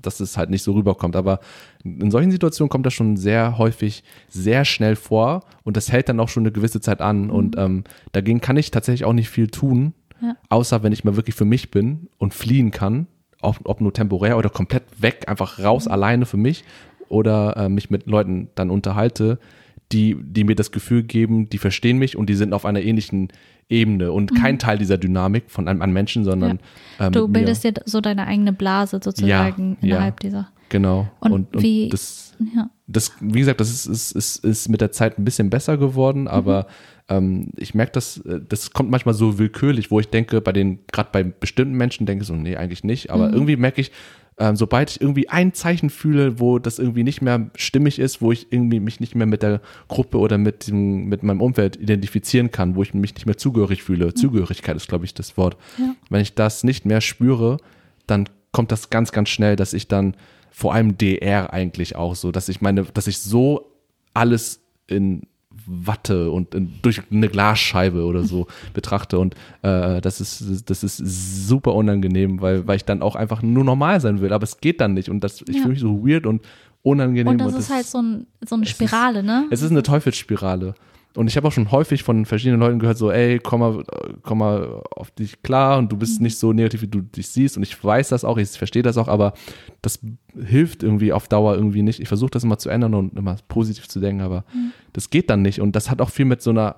Speaker 1: dass es halt nicht so rüberkommt. Aber in solchen Situationen kommt das schon sehr häufig sehr schnell vor und das hält dann auch schon eine gewisse Zeit an. Mhm. Und ähm, dagegen kann ich tatsächlich auch nicht viel tun, ja. außer wenn ich mal wirklich für mich bin und fliehen kann, ob, ob nur temporär oder komplett weg, einfach raus mhm. alleine für mich oder äh, mich mit Leuten dann unterhalte, die, die mir das Gefühl geben, die verstehen mich und die sind auf einer ähnlichen Ebene und mhm. kein Teil dieser Dynamik von einem, einem Menschen, sondern
Speaker 2: ja. ähm, du bildest dir so deine eigene Blase sozusagen ja, innerhalb ja, dieser.
Speaker 1: Genau.
Speaker 2: Und, und, und wie,
Speaker 1: das, das, wie gesagt, das ist, ist, ist, ist mit der Zeit ein bisschen besser geworden, mhm. aber mhm. Ähm, ich merke, dass äh, das kommt manchmal so willkürlich, wo ich denke, bei den, gerade bei bestimmten Menschen denke ich so, nee, eigentlich nicht, aber mhm. irgendwie merke ich, ähm, sobald ich irgendwie ein Zeichen fühle, wo das irgendwie nicht mehr stimmig ist, wo ich irgendwie mich nicht mehr mit der Gruppe oder mit, dem, mit meinem Umfeld identifizieren kann, wo ich mich nicht mehr zugehörig fühle. Mhm. Zugehörigkeit ist, glaube ich, das Wort. Ja. Wenn ich das nicht mehr spüre, dann kommt das ganz, ganz schnell, dass ich dann vor allem DR eigentlich auch so, dass ich meine, dass ich so alles in Watte und durch eine Glasscheibe oder so [laughs] betrachte. Und äh, das, ist, das ist super unangenehm, weil, weil ich dann auch einfach nur normal sein will. Aber es geht dann nicht. Und das, ich ja. fühle mich so weird und unangenehm.
Speaker 2: Und das und ist halt so, ein, so eine Spirale,
Speaker 1: ist,
Speaker 2: ne?
Speaker 1: Es ist eine Teufelsspirale. Und ich habe auch schon häufig von verschiedenen Leuten gehört, so, ey, komm mal, komm mal auf dich klar und du bist mhm. nicht so negativ, wie du dich siehst. Und ich weiß das auch, ich verstehe das auch, aber das hilft irgendwie auf Dauer irgendwie nicht. Ich versuche das immer zu ändern und immer positiv zu denken, aber mhm. das geht dann nicht. Und das hat auch viel mit so einer,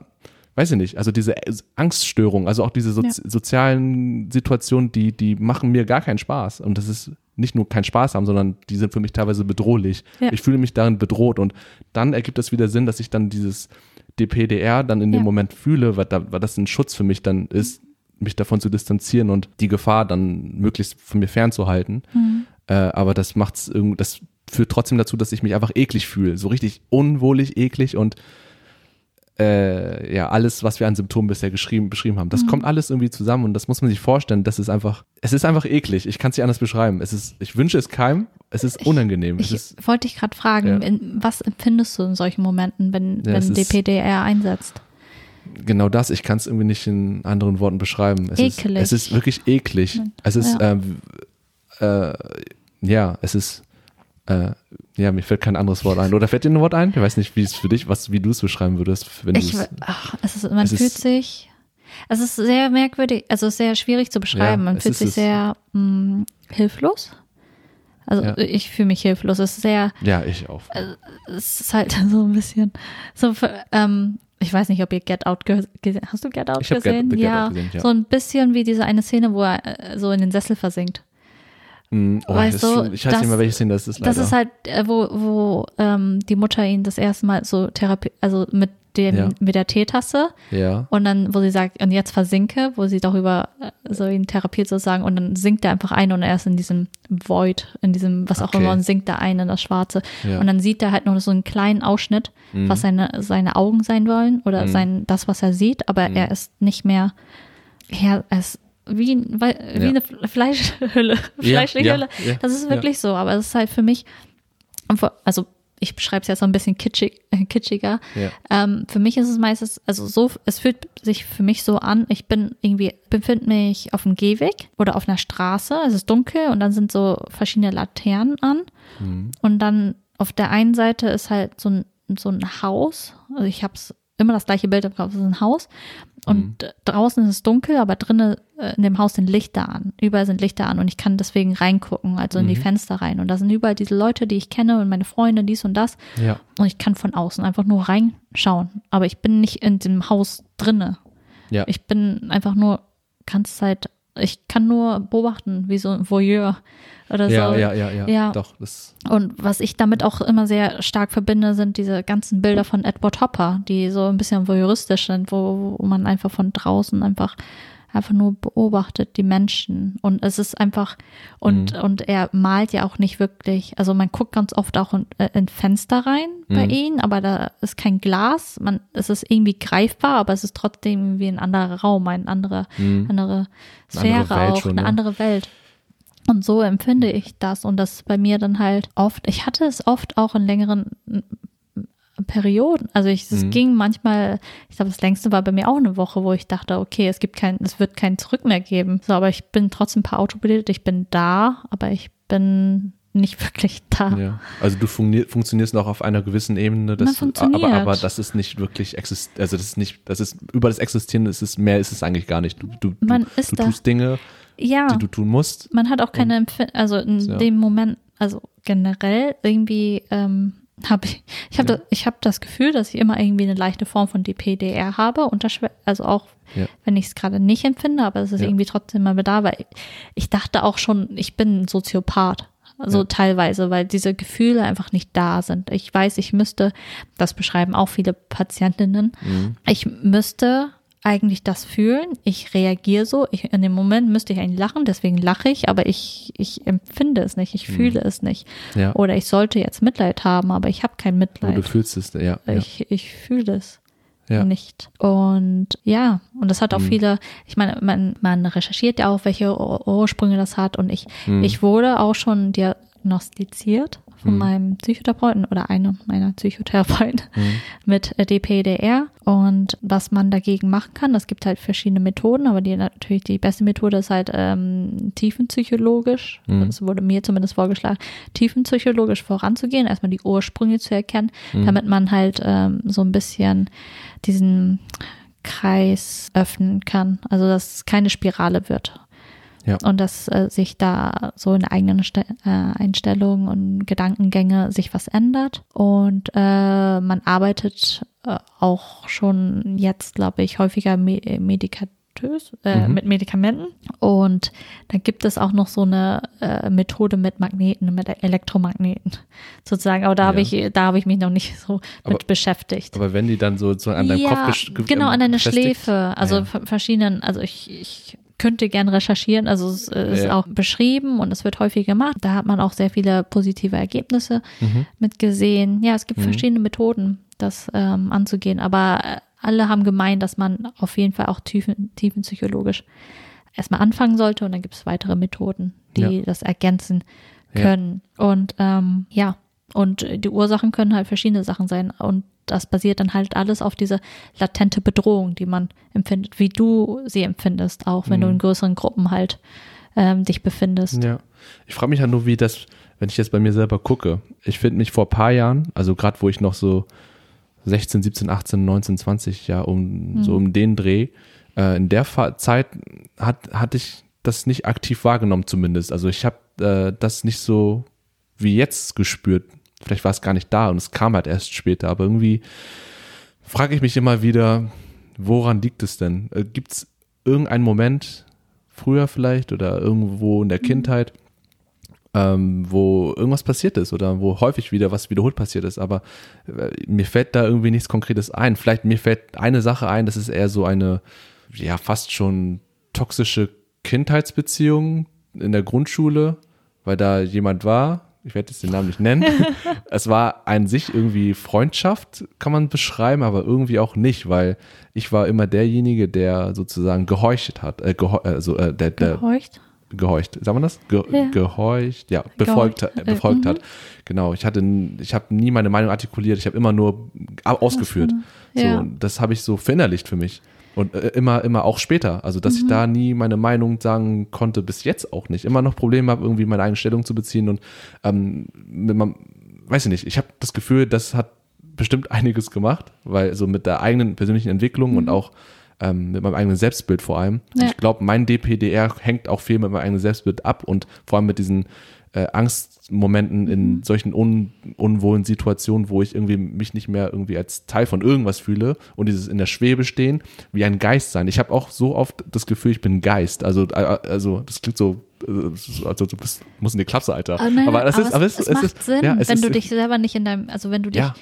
Speaker 1: weiß ich nicht, also diese Angststörung, also auch diese so ja. sozialen Situationen, die, die machen mir gar keinen Spaß. Und das ist nicht nur keinen Spaß haben, sondern die sind für mich teilweise bedrohlich. Ja. Ich fühle mich darin bedroht und dann ergibt es wieder Sinn, dass ich dann dieses DPDR dann in dem Moment fühle, weil, da, weil das ein Schutz für mich dann ist, mich davon zu distanzieren und die Gefahr dann möglichst von mir fernzuhalten. Mhm. Äh, aber das macht's das führt trotzdem dazu, dass ich mich einfach eklig fühle, so richtig unwohlig, eklig und äh, ja, alles, was wir an Symptomen bisher geschrieben, beschrieben haben. Das mhm. kommt alles irgendwie zusammen und das muss man sich vorstellen. Das ist einfach, es ist einfach eklig. Ich kann es nicht anders beschreiben. Es ist, ich wünsche es keinem. Es ist unangenehm.
Speaker 2: Ich,
Speaker 1: ich
Speaker 2: wollte dich gerade fragen, ja. in, was empfindest du in solchen Momenten, wenn, ja, wenn DPDR einsetzt?
Speaker 1: Genau das, ich kann es irgendwie nicht in anderen Worten beschreiben. Es
Speaker 2: eklig.
Speaker 1: Ist, es ist wirklich eklig. Es ist, ja, ähm, äh, ja es ist, äh, ja, mir fällt kein anderes Wort ein. Oder fällt dir ein Wort ein? Ich weiß nicht, wie es für dich, was, wie du es beschreiben würdest. Wenn
Speaker 2: ach, es ist, man es fühlt ist, sich, es ist sehr merkwürdig, also sehr schwierig zu beschreiben. Ja, man fühlt sich sehr mh, mm, hilflos. Also ja. ich fühle mich hilflos. Es ist sehr.
Speaker 1: Ja, ich auch.
Speaker 2: Äh, es ist halt [laughs] so ein bisschen so. Ähm, ich weiß nicht, ob ihr Get Out gesehen Hast du Get Out
Speaker 1: ich
Speaker 2: gesehen?
Speaker 1: Get,
Speaker 2: ja,
Speaker 1: Get gesehen, ja,
Speaker 2: so ein bisschen wie diese eine Szene, wo er äh, so in den Sessel versinkt.
Speaker 1: Mm, oh, weißt du, ich weiß das, nicht mehr, welche Szene das ist.
Speaker 2: Leider. Das ist halt, äh, wo, wo ähm, die Mutter ihn das erste Mal so Therapie, also mit dem, ja. mit der Teetasse.
Speaker 1: Ja.
Speaker 2: Und dann, wo sie sagt, und jetzt versinke, wo sie darüber äh, so ihn therapiert sozusagen, und dann sinkt er einfach ein und er ist in diesem Void, in diesem, was auch okay. immer, und sinkt da ein in das Schwarze. Ja. Und dann sieht er halt noch so einen kleinen Ausschnitt, mhm. was seine, seine Augen sein wollen oder mhm. sein, das, was er sieht, aber mhm. er ist nicht mehr, er ist wie, wie ja. eine Fleischhülle, fleischliche [laughs] ja, Hülle. Das ist wirklich so, aber es ist halt für mich, also ich beschreibe es jetzt so ein bisschen kitschig, äh, kitschiger. Ähm, für mich ist es meistens, also so, es fühlt sich für mich so an, ich bin irgendwie, befinde mich auf dem Gehweg oder auf einer Straße, es ist dunkel und dann sind so verschiedene Laternen an. Mhm. Und dann auf der einen Seite ist halt so ein, so ein Haus, also ich habe es immer das gleiche Bild im Kopf, es ist ein Haus. Und mhm. draußen ist es dunkel, aber drinnen äh, in dem Haus sind Lichter an. Überall sind Lichter an und ich kann deswegen reingucken, also in mhm. die Fenster rein. Und da sind überall diese Leute, die ich kenne und meine Freunde, dies und das.
Speaker 1: Ja.
Speaker 2: Und ich kann von außen einfach nur reinschauen. Aber ich bin nicht in dem Haus drinne.
Speaker 1: Ja.
Speaker 2: Ich bin einfach nur ganze Zeit, ich kann nur beobachten, wie so ein Voyeur oder
Speaker 1: ja,
Speaker 2: so.
Speaker 1: Ja, ja, ja,
Speaker 2: ja.
Speaker 1: Doch, das
Speaker 2: und was ich damit auch immer sehr stark verbinde, sind diese ganzen Bilder von Edward Hopper, die so ein bisschen voyeuristisch sind, wo, wo man einfach von draußen einfach einfach nur beobachtet die Menschen und es ist einfach und
Speaker 1: Mhm.
Speaker 2: und er malt ja auch nicht wirklich, also man guckt ganz oft auch in, äh, in Fenster rein bei
Speaker 1: Mhm.
Speaker 2: ihm, aber da ist kein Glas, man es ist irgendwie greifbar, aber es ist trotzdem wie ein anderer Raum, ein anderer
Speaker 1: Mhm.
Speaker 2: andere Sphäre
Speaker 1: Welt
Speaker 2: auch,
Speaker 1: schon,
Speaker 2: eine
Speaker 1: ja.
Speaker 2: andere Welt. Und so empfinde ich das und das ist bei mir dann halt oft, ich hatte es oft auch in längeren Perioden. Also ich, es
Speaker 1: Mhm.
Speaker 2: ging manchmal, ich glaube, das längste war bei mir auch eine Woche, wo ich dachte, okay, es gibt kein, es wird kein Zurück mehr geben. So, aber ich bin trotzdem per Auto bildet, ich bin da, aber ich bin nicht [laughs] wirklich da.
Speaker 1: Ja. Also du funktionierst noch auf einer gewissen Ebene, das, aber, aber das ist nicht wirklich exist also das ist nicht, das ist über das Existieren, ist mehr ist es eigentlich gar nicht. Du, du,
Speaker 2: Man
Speaker 1: du,
Speaker 2: ist
Speaker 1: du
Speaker 2: da.
Speaker 1: tust Dinge,
Speaker 2: Ja,
Speaker 1: die du tun musst.
Speaker 2: man hat auch keine Empfindung, also in
Speaker 1: Ja.
Speaker 2: dem Moment, also generell irgendwie ähm, habe ich, ich habe
Speaker 1: Ja.
Speaker 2: das, ich habe das Gefühl, dass ich immer irgendwie eine leichte Form von DPDR habe, also auch
Speaker 1: Ja.
Speaker 2: wenn ich es gerade nicht empfinde, aber es ist
Speaker 1: Ja.
Speaker 2: irgendwie trotzdem mal da, weil ich dachte auch schon, ich bin ein Soziopath. Also teilweise, weil diese Gefühle einfach nicht da sind. Ich weiß, ich müsste, das beschreiben auch viele Patientinnen,
Speaker 1: Mhm.
Speaker 2: ich müsste eigentlich das fühlen. Ich reagiere so. Ich, in dem Moment müsste ich eigentlich lachen, deswegen lache ich, aber ich, ich empfinde es nicht, ich
Speaker 1: Mhm.
Speaker 2: fühle es nicht.
Speaker 1: Ja.
Speaker 2: Oder ich sollte jetzt Mitleid haben, aber ich habe kein Mitleid.
Speaker 1: du fühlst es, ja. ja.
Speaker 2: Ich, ich fühle es
Speaker 1: Ja.
Speaker 2: nicht. Und ja, und das hat auch
Speaker 1: Mhm.
Speaker 2: viele, ich meine, man, man recherchiert ja auch, welche Ur- Ursprünge das hat. Und ich,
Speaker 1: Mhm.
Speaker 2: ich wurde auch schon diagnostiziert von
Speaker 1: Mhm.
Speaker 2: meinem Psychotherapeuten oder einem meiner Psychotherapeuten
Speaker 1: Mhm. [laughs]
Speaker 2: mit äh, DPDR. Und was man dagegen machen kann, es gibt halt verschiedene Methoden, aber die natürlich die beste Methode ist halt ähm, tiefenpsychologisch.
Speaker 1: Mhm.
Speaker 2: Das wurde mir zumindest vorgeschlagen, tiefenpsychologisch voranzugehen, erstmal die Ursprünge zu erkennen,
Speaker 1: Mhm.
Speaker 2: damit man halt ähm, so ein bisschen diesen Kreis öffnen kann. Also dass es keine Spirale wird.
Speaker 1: Ja.
Speaker 2: Und dass äh, sich da so in eigenen Ste äh, Einstellungen und Gedankengänge sich was ändert. Und äh, man arbeitet äh, auch schon jetzt, glaube ich, häufiger me medikatös, äh,
Speaker 1: Mhm.
Speaker 2: mit Medikamenten. Und da gibt es auch noch so eine äh, Methode mit Magneten, mit Elektromagneten [laughs] sozusagen. Aber da habe
Speaker 1: Ja.
Speaker 2: ich, da habe ich mich noch nicht so
Speaker 1: Aber-
Speaker 2: mit beschäftigt.
Speaker 1: Aber wenn die dann so, so an deinem
Speaker 2: ja,
Speaker 1: Kopf
Speaker 2: genau, an deine Schläfe. Also
Speaker 1: ja.
Speaker 2: ver- verschiedenen, also ich, ich könnte gern recherchieren, also es äh, ist
Speaker 1: Ja.
Speaker 2: auch beschrieben und es wird häufig gemacht. Da hat man auch sehr viele positive Ergebnisse
Speaker 1: Mhm.
Speaker 2: mitgesehen. Ja, es gibt
Speaker 1: Mhm.
Speaker 2: verschiedene Methoden, das ähm, anzugehen, aber äh, alle haben gemeint, dass man auf jeden Fall auch tiefen, tiefenpsychologisch erstmal anfangen sollte und dann gibt es weitere Methoden, die
Speaker 1: Ja.
Speaker 2: das ergänzen
Speaker 1: Ja.
Speaker 2: können. Und ähm, ja, und die Ursachen können halt verschiedene Sachen sein. Und das basiert dann halt alles auf diese latente Bedrohung, die man empfindet, wie du sie empfindest, auch wenn du
Speaker 1: Mhm.
Speaker 2: in größeren Gruppen halt ähm, dich befindest.
Speaker 1: Ja. Ich frage mich ja nur, wie das, wenn ich jetzt bei mir selber gucke. Ich finde mich vor ein paar Jahren, also gerade wo ich noch so 16, 17, 18, 19, 20, ja, um so um den Dreh, äh, in der Fa Zeit hat, hatte ich das nicht aktiv wahrgenommen zumindest. Also ich habe äh, das nicht so wie jetzt gespürt. Vielleicht war es gar nicht da und es kam halt erst später, aber irgendwie frage ich mich immer wieder, woran liegt es denn? Äh, Gibt es irgendeinen Moment, früher vielleicht oder irgendwo in der Kindheit, ähm, wo irgendwas passiert ist oder wo häufig wieder was wiederholt passiert ist, aber äh, mir fällt da irgendwie nichts Konkretes ein. Vielleicht mir fällt eine Sache ein, das ist eher so eine, ja, fast schon toxische Kindheitsbeziehung in der Grundschule, weil da jemand war, ich werde jetzt den Namen nicht nennen. [laughs] es war an sich irgendwie Freundschaft, kann man beschreiben, aber irgendwie auch nicht, weil ich war immer derjenige, der sozusagen gehorcht hat, äh, gehor also äh, der, der
Speaker 2: Gehorcht?
Speaker 1: gehorcht, sagt man das? Ge
Speaker 2: Ja.
Speaker 1: Gehorcht, ja, befolgt,
Speaker 2: Gehorcht,
Speaker 1: äh,
Speaker 2: äh,
Speaker 1: befolgt
Speaker 2: mhm.
Speaker 1: hat. Genau, ich hatte, ich habe nie meine Meinung artikuliert, ich habe immer nur au- ausgeführt. So,
Speaker 2: Ja.
Speaker 1: und das habe ich so verinnerlicht für mich. Und äh, immer, immer auch später. Also, dass ich
Speaker 2: Mhm.
Speaker 1: da nie meine Meinung sagen konnte, bis jetzt auch nicht. Immer noch Probleme habe, irgendwie meine eigene Stellung zu beziehen und ähm, mit meinem, weiß ich nicht, ich habe das Gefühl, das hat bestimmt [laughs] einiges gemacht, weil so mit der eigenen persönlichen Entwicklung und auch ähm, mit meinem eigenen Selbstbild vor allem.
Speaker 2: Mhm. Ja.
Speaker 1: Ich glaube, mein DPDR hängt auch viel mit meinem eigenen Selbstbild ab und vor allem mit diesen äh, Angstmomenten in
Speaker 2: Mhm.
Speaker 1: solchen un unwohlen Situationen, wo ich irgendwie mich nicht mehr irgendwie als Teil von irgendwas fühle und dieses in der Schwebe stehen, wie ein Geist sein. Ich habe auch so oft das Gefühl, ich bin ein Geist. Also, äh, also das klingt so, äh, also du bist, musst in die Klapse, Alter.
Speaker 2: Aber, nein,
Speaker 1: aber das
Speaker 2: aber
Speaker 1: ist, aber
Speaker 2: es,
Speaker 1: es,
Speaker 2: es macht
Speaker 1: ist,
Speaker 2: Sinn,
Speaker 1: ja,
Speaker 2: wenn
Speaker 1: ist,
Speaker 2: du dich selber nicht in deinem, also wenn du dich
Speaker 1: ja,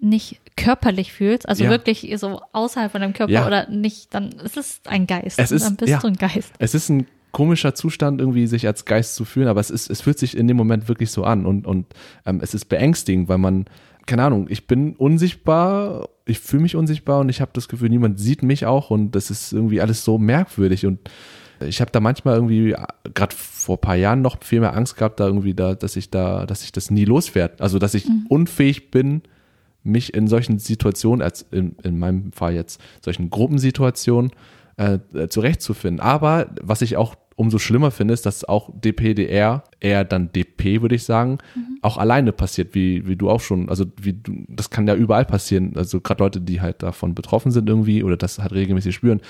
Speaker 2: nicht körperlich fühlst, also
Speaker 1: Ja.
Speaker 2: wirklich so außerhalb von deinem Körper oder nicht, dann ist es ein Geist.
Speaker 1: Es ist-
Speaker 2: dann bist du ein Geist.
Speaker 1: Es ist ein komischer Zustand, irgendwie sich als Geist zu fühlen, aber es ist, es fühlt sich in dem Moment wirklich so an und, und ähm, es ist beängstigend, weil man, keine Ahnung, ich bin unsichtbar, ich fühle mich unsichtbar und ich habe das Gefühl, niemand sieht mich auch und das ist irgendwie alles so merkwürdig und ich habe da manchmal irgendwie, gerade vor ein paar Jahren noch viel mehr Angst gehabt, da irgendwie da, dass ich da, dass ich das nie loswerde. Also dass ich unfähig bin, mich in solchen Situationen, als in, in meinem Fall jetzt solchen Gruppensituationen, äh, zurechtzufinden. Aber was ich auch umso schlimmer finde, ist, dass auch DPDR, eher dann DP, würde ich sagen, auch alleine passiert, wie, wie du auch schon, also wie du, das kann ja überall passieren. Also gerade Leute, die halt davon betroffen sind irgendwie oder das halt regelmäßig spüren,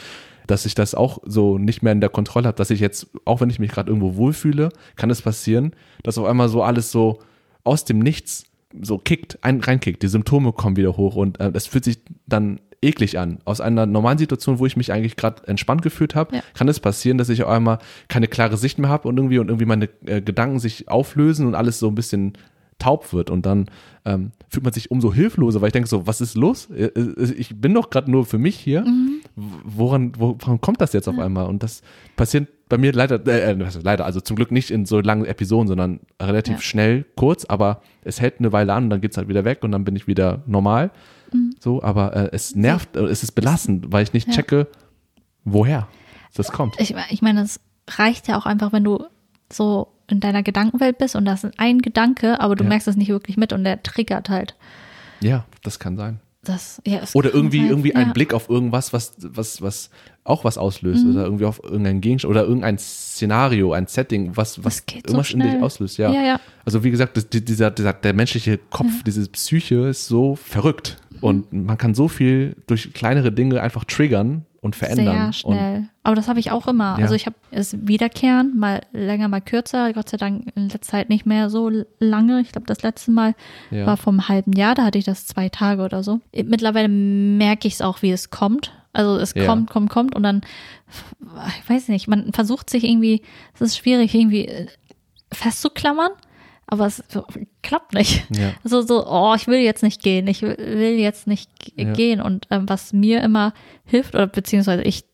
Speaker 1: dass ich das auch so nicht mehr in der Kontrolle habe, dass ich jetzt, auch wenn ich mich gerade irgendwo wohlfühle, kann es passieren, dass auf einmal so alles so aus dem Nichts so kickt, ein, reinkickt, die Symptome kommen wieder hoch und äh, das fühlt sich dann eklig an. Aus einer normalen Situation, wo ich mich eigentlich gerade entspannt gefühlt habe,
Speaker 2: Ja.
Speaker 1: kann es passieren, dass ich auf einmal keine klare Sicht mehr habe und irgendwie und irgendwie meine äh, Gedanken sich auflösen und alles so ein bisschen taub wird und dann ähm, fühlt man sich umso hilfloser, weil ich denke so, was ist los? Äh, äh, Ich bin doch gerade nur für mich hier. W- Woran, woran kommt das jetzt auf einmal? Und das passiert bei mir leider, äh, äh, leider, also zum Glück nicht in so langen Episoden, sondern relativ
Speaker 2: Ja.
Speaker 1: schnell, kurz, aber es hält eine Weile an und dann geht's halt wieder weg und dann bin ich wieder normal. So, aber äh, es nervt, äh, es ist belastend, weil ich nicht
Speaker 2: Ja.
Speaker 1: checke, woher das kommt.
Speaker 2: Ich, ich meine, es reicht ja auch einfach, wenn du so in deiner Gedankenwelt bist und das ist ein Gedanke, aber du
Speaker 1: Ja.
Speaker 2: merkst es nicht wirklich mit und der triggert halt.
Speaker 1: Ja, das kann sein.
Speaker 2: Das, ja,
Speaker 1: Oder irgendwie,
Speaker 2: sein,
Speaker 1: irgendwie ein
Speaker 2: ja.
Speaker 1: Blick auf irgendwas, was, was, was auch was auslöst.
Speaker 2: Mhm.
Speaker 1: Oder irgendwie auf irgendein Gegenstand oder irgendein Szenario, ein Setting, was, was
Speaker 2: geht so
Speaker 1: irgendwas in dich auslöst. Ja.
Speaker 2: Ja, ja.
Speaker 1: Also wie gesagt, das, die- dieser, dieser, der menschliche Kopf, diese Psyche ist so verrückt.
Speaker 2: Mhm.
Speaker 1: Und man kann so viel durch kleinere Dinge einfach triggern und verändern.
Speaker 2: Sehr schnell. Aber das habe ich auch immer.
Speaker 1: Ja.
Speaker 2: Also ich habe es wiederkehren, mal länger, mal kürzer. Gott sei Dank in letzter Zeit nicht mehr so lange. Ich glaube, das letzte Mal
Speaker 1: Ja.
Speaker 2: war vom halben Jahr. Da hatte ich das zwei Tage oder so. Mittlerweile merke ich es auch, wie es kommt. Also es
Speaker 1: Ja.
Speaker 2: kommt, kommt, kommt und dann, ich weiß nicht, man versucht sich irgendwie, es ist schwierig, irgendwie äh, festzuklammern, aber es klappt nicht.
Speaker 1: Ja.
Speaker 2: So, so, oh, ich will jetzt nicht gehen, ich will- jetzt nicht
Speaker 1: Ja.
Speaker 2: gehen. Und ähm, was mir immer hilft, oder beziehungsweise ich,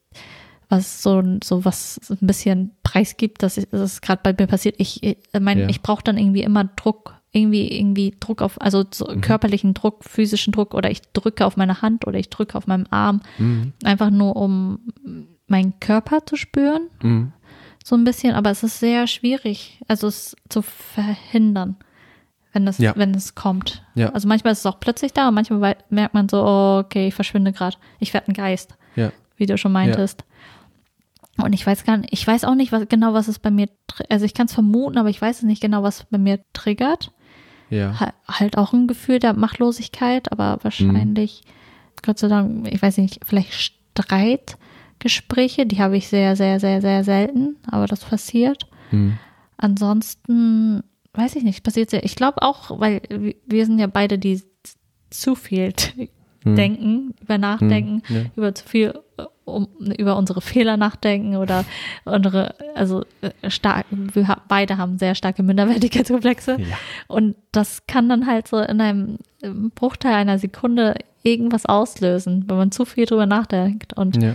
Speaker 2: was so, so was ein bisschen preisgibt, dass ich- es gerade bei mir passiert, ich, ich mein,
Speaker 1: Ja.
Speaker 2: ich brauche dann irgendwie immer Druck, irgendwie, irgendwie Druck auf, also so
Speaker 1: Mhm.
Speaker 2: körperlichen Druck, physischen Druck, oder ich drücke auf meine Hand oder ich drücke auf meinem Arm,
Speaker 1: Mhm.
Speaker 2: einfach nur um meinen Körper zu spüren
Speaker 1: Mhm.
Speaker 2: So ein bisschen, aber es ist sehr schwierig, also es zu verhindern, wenn es,
Speaker 1: Ja.
Speaker 2: wenn es kommt.
Speaker 1: Ja.
Speaker 2: Also manchmal ist es auch plötzlich da und manchmal merkt man so, oh, okay, ich verschwinde gerade, ich werde ein Geist,
Speaker 1: Ja.
Speaker 2: wie du schon meintest. Und ich weiß gar nicht, ich weiß auch nicht was, genau, was es bei mir, also ich kann es vermuten, aber ich weiß es nicht genau, was bei mir triggert.
Speaker 1: Ja.
Speaker 2: Ha- Halt auch ein Gefühl der Machtlosigkeit, aber wahrscheinlich, Gott sei Dank, ich weiß nicht, vielleicht Streitgespräche, die habe ich sehr, sehr, sehr, sehr selten, aber das passiert.
Speaker 1: Mhm.
Speaker 2: Ansonsten, weiß ich nicht, passiert sehr. Ich glaube auch, weil wir- sind ja beide, die zu viel denken, über nachdenken,
Speaker 1: Hm, ja.
Speaker 2: über zu viel, um, über unsere Fehler nachdenken oder unsere, also äh, stark, wir ha- beide haben sehr starke Minderwertigkeitskomplexe.
Speaker 1: Ja.
Speaker 2: Und das kann dann halt so in einem ähm, Bruchteil einer Sekunde irgendwas auslösen, wenn man zu viel drüber nachdenkt. Und
Speaker 1: Ja.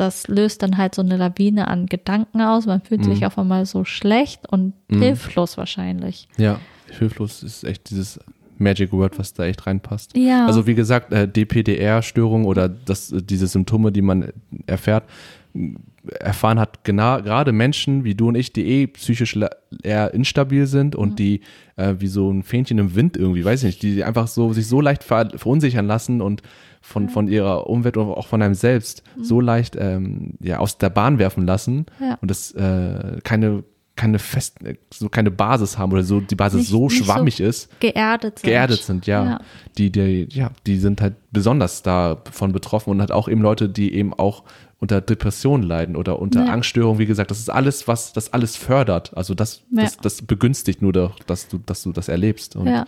Speaker 2: Das löst dann halt so eine Lawine an Gedanken aus. Man fühlt sich
Speaker 1: Mhm.
Speaker 2: auf einmal so schlecht und
Speaker 1: Mhm.
Speaker 2: hilflos wahrscheinlich.
Speaker 1: Ja. Hilflos ist echt dieses Magic Word, was da echt reinpasst.
Speaker 2: Ja.
Speaker 1: Also wie gesagt, äh, DPDR-Störung oder das, äh, diese Symptome, die man erfährt, m, erfahren hat genau, gerade Menschen wie du und ich, die eh psychisch eher instabil sind und die äh, wie so ein Fähnchen im Wind irgendwie, weiß ich nicht, die einfach so sich so leicht ver verunsichern lassen und von, von ihrer Umwelt oder auch von einem selbst so leicht ähm, ja, aus der Bahn werfen lassen
Speaker 2: Ja.
Speaker 1: und das äh, keine keine fest, so keine Basis haben oder so die Basis
Speaker 2: Nicht-
Speaker 1: so
Speaker 2: nicht so
Speaker 1: schwammig ist
Speaker 2: geerdet sind.
Speaker 1: geerdet sind, ja.
Speaker 2: Ja.
Speaker 1: Die, die, ja, die sind halt besonders davon betroffen und hat auch eben Leute, die eben auch unter Depressionen leiden oder unter
Speaker 2: Ja.
Speaker 1: Angststörungen, wie gesagt, das ist alles, was das alles fördert. Also das,
Speaker 2: Ja.
Speaker 1: das, das begünstigt nur, doch, dass du, dass du das erlebst. Und
Speaker 2: Ja.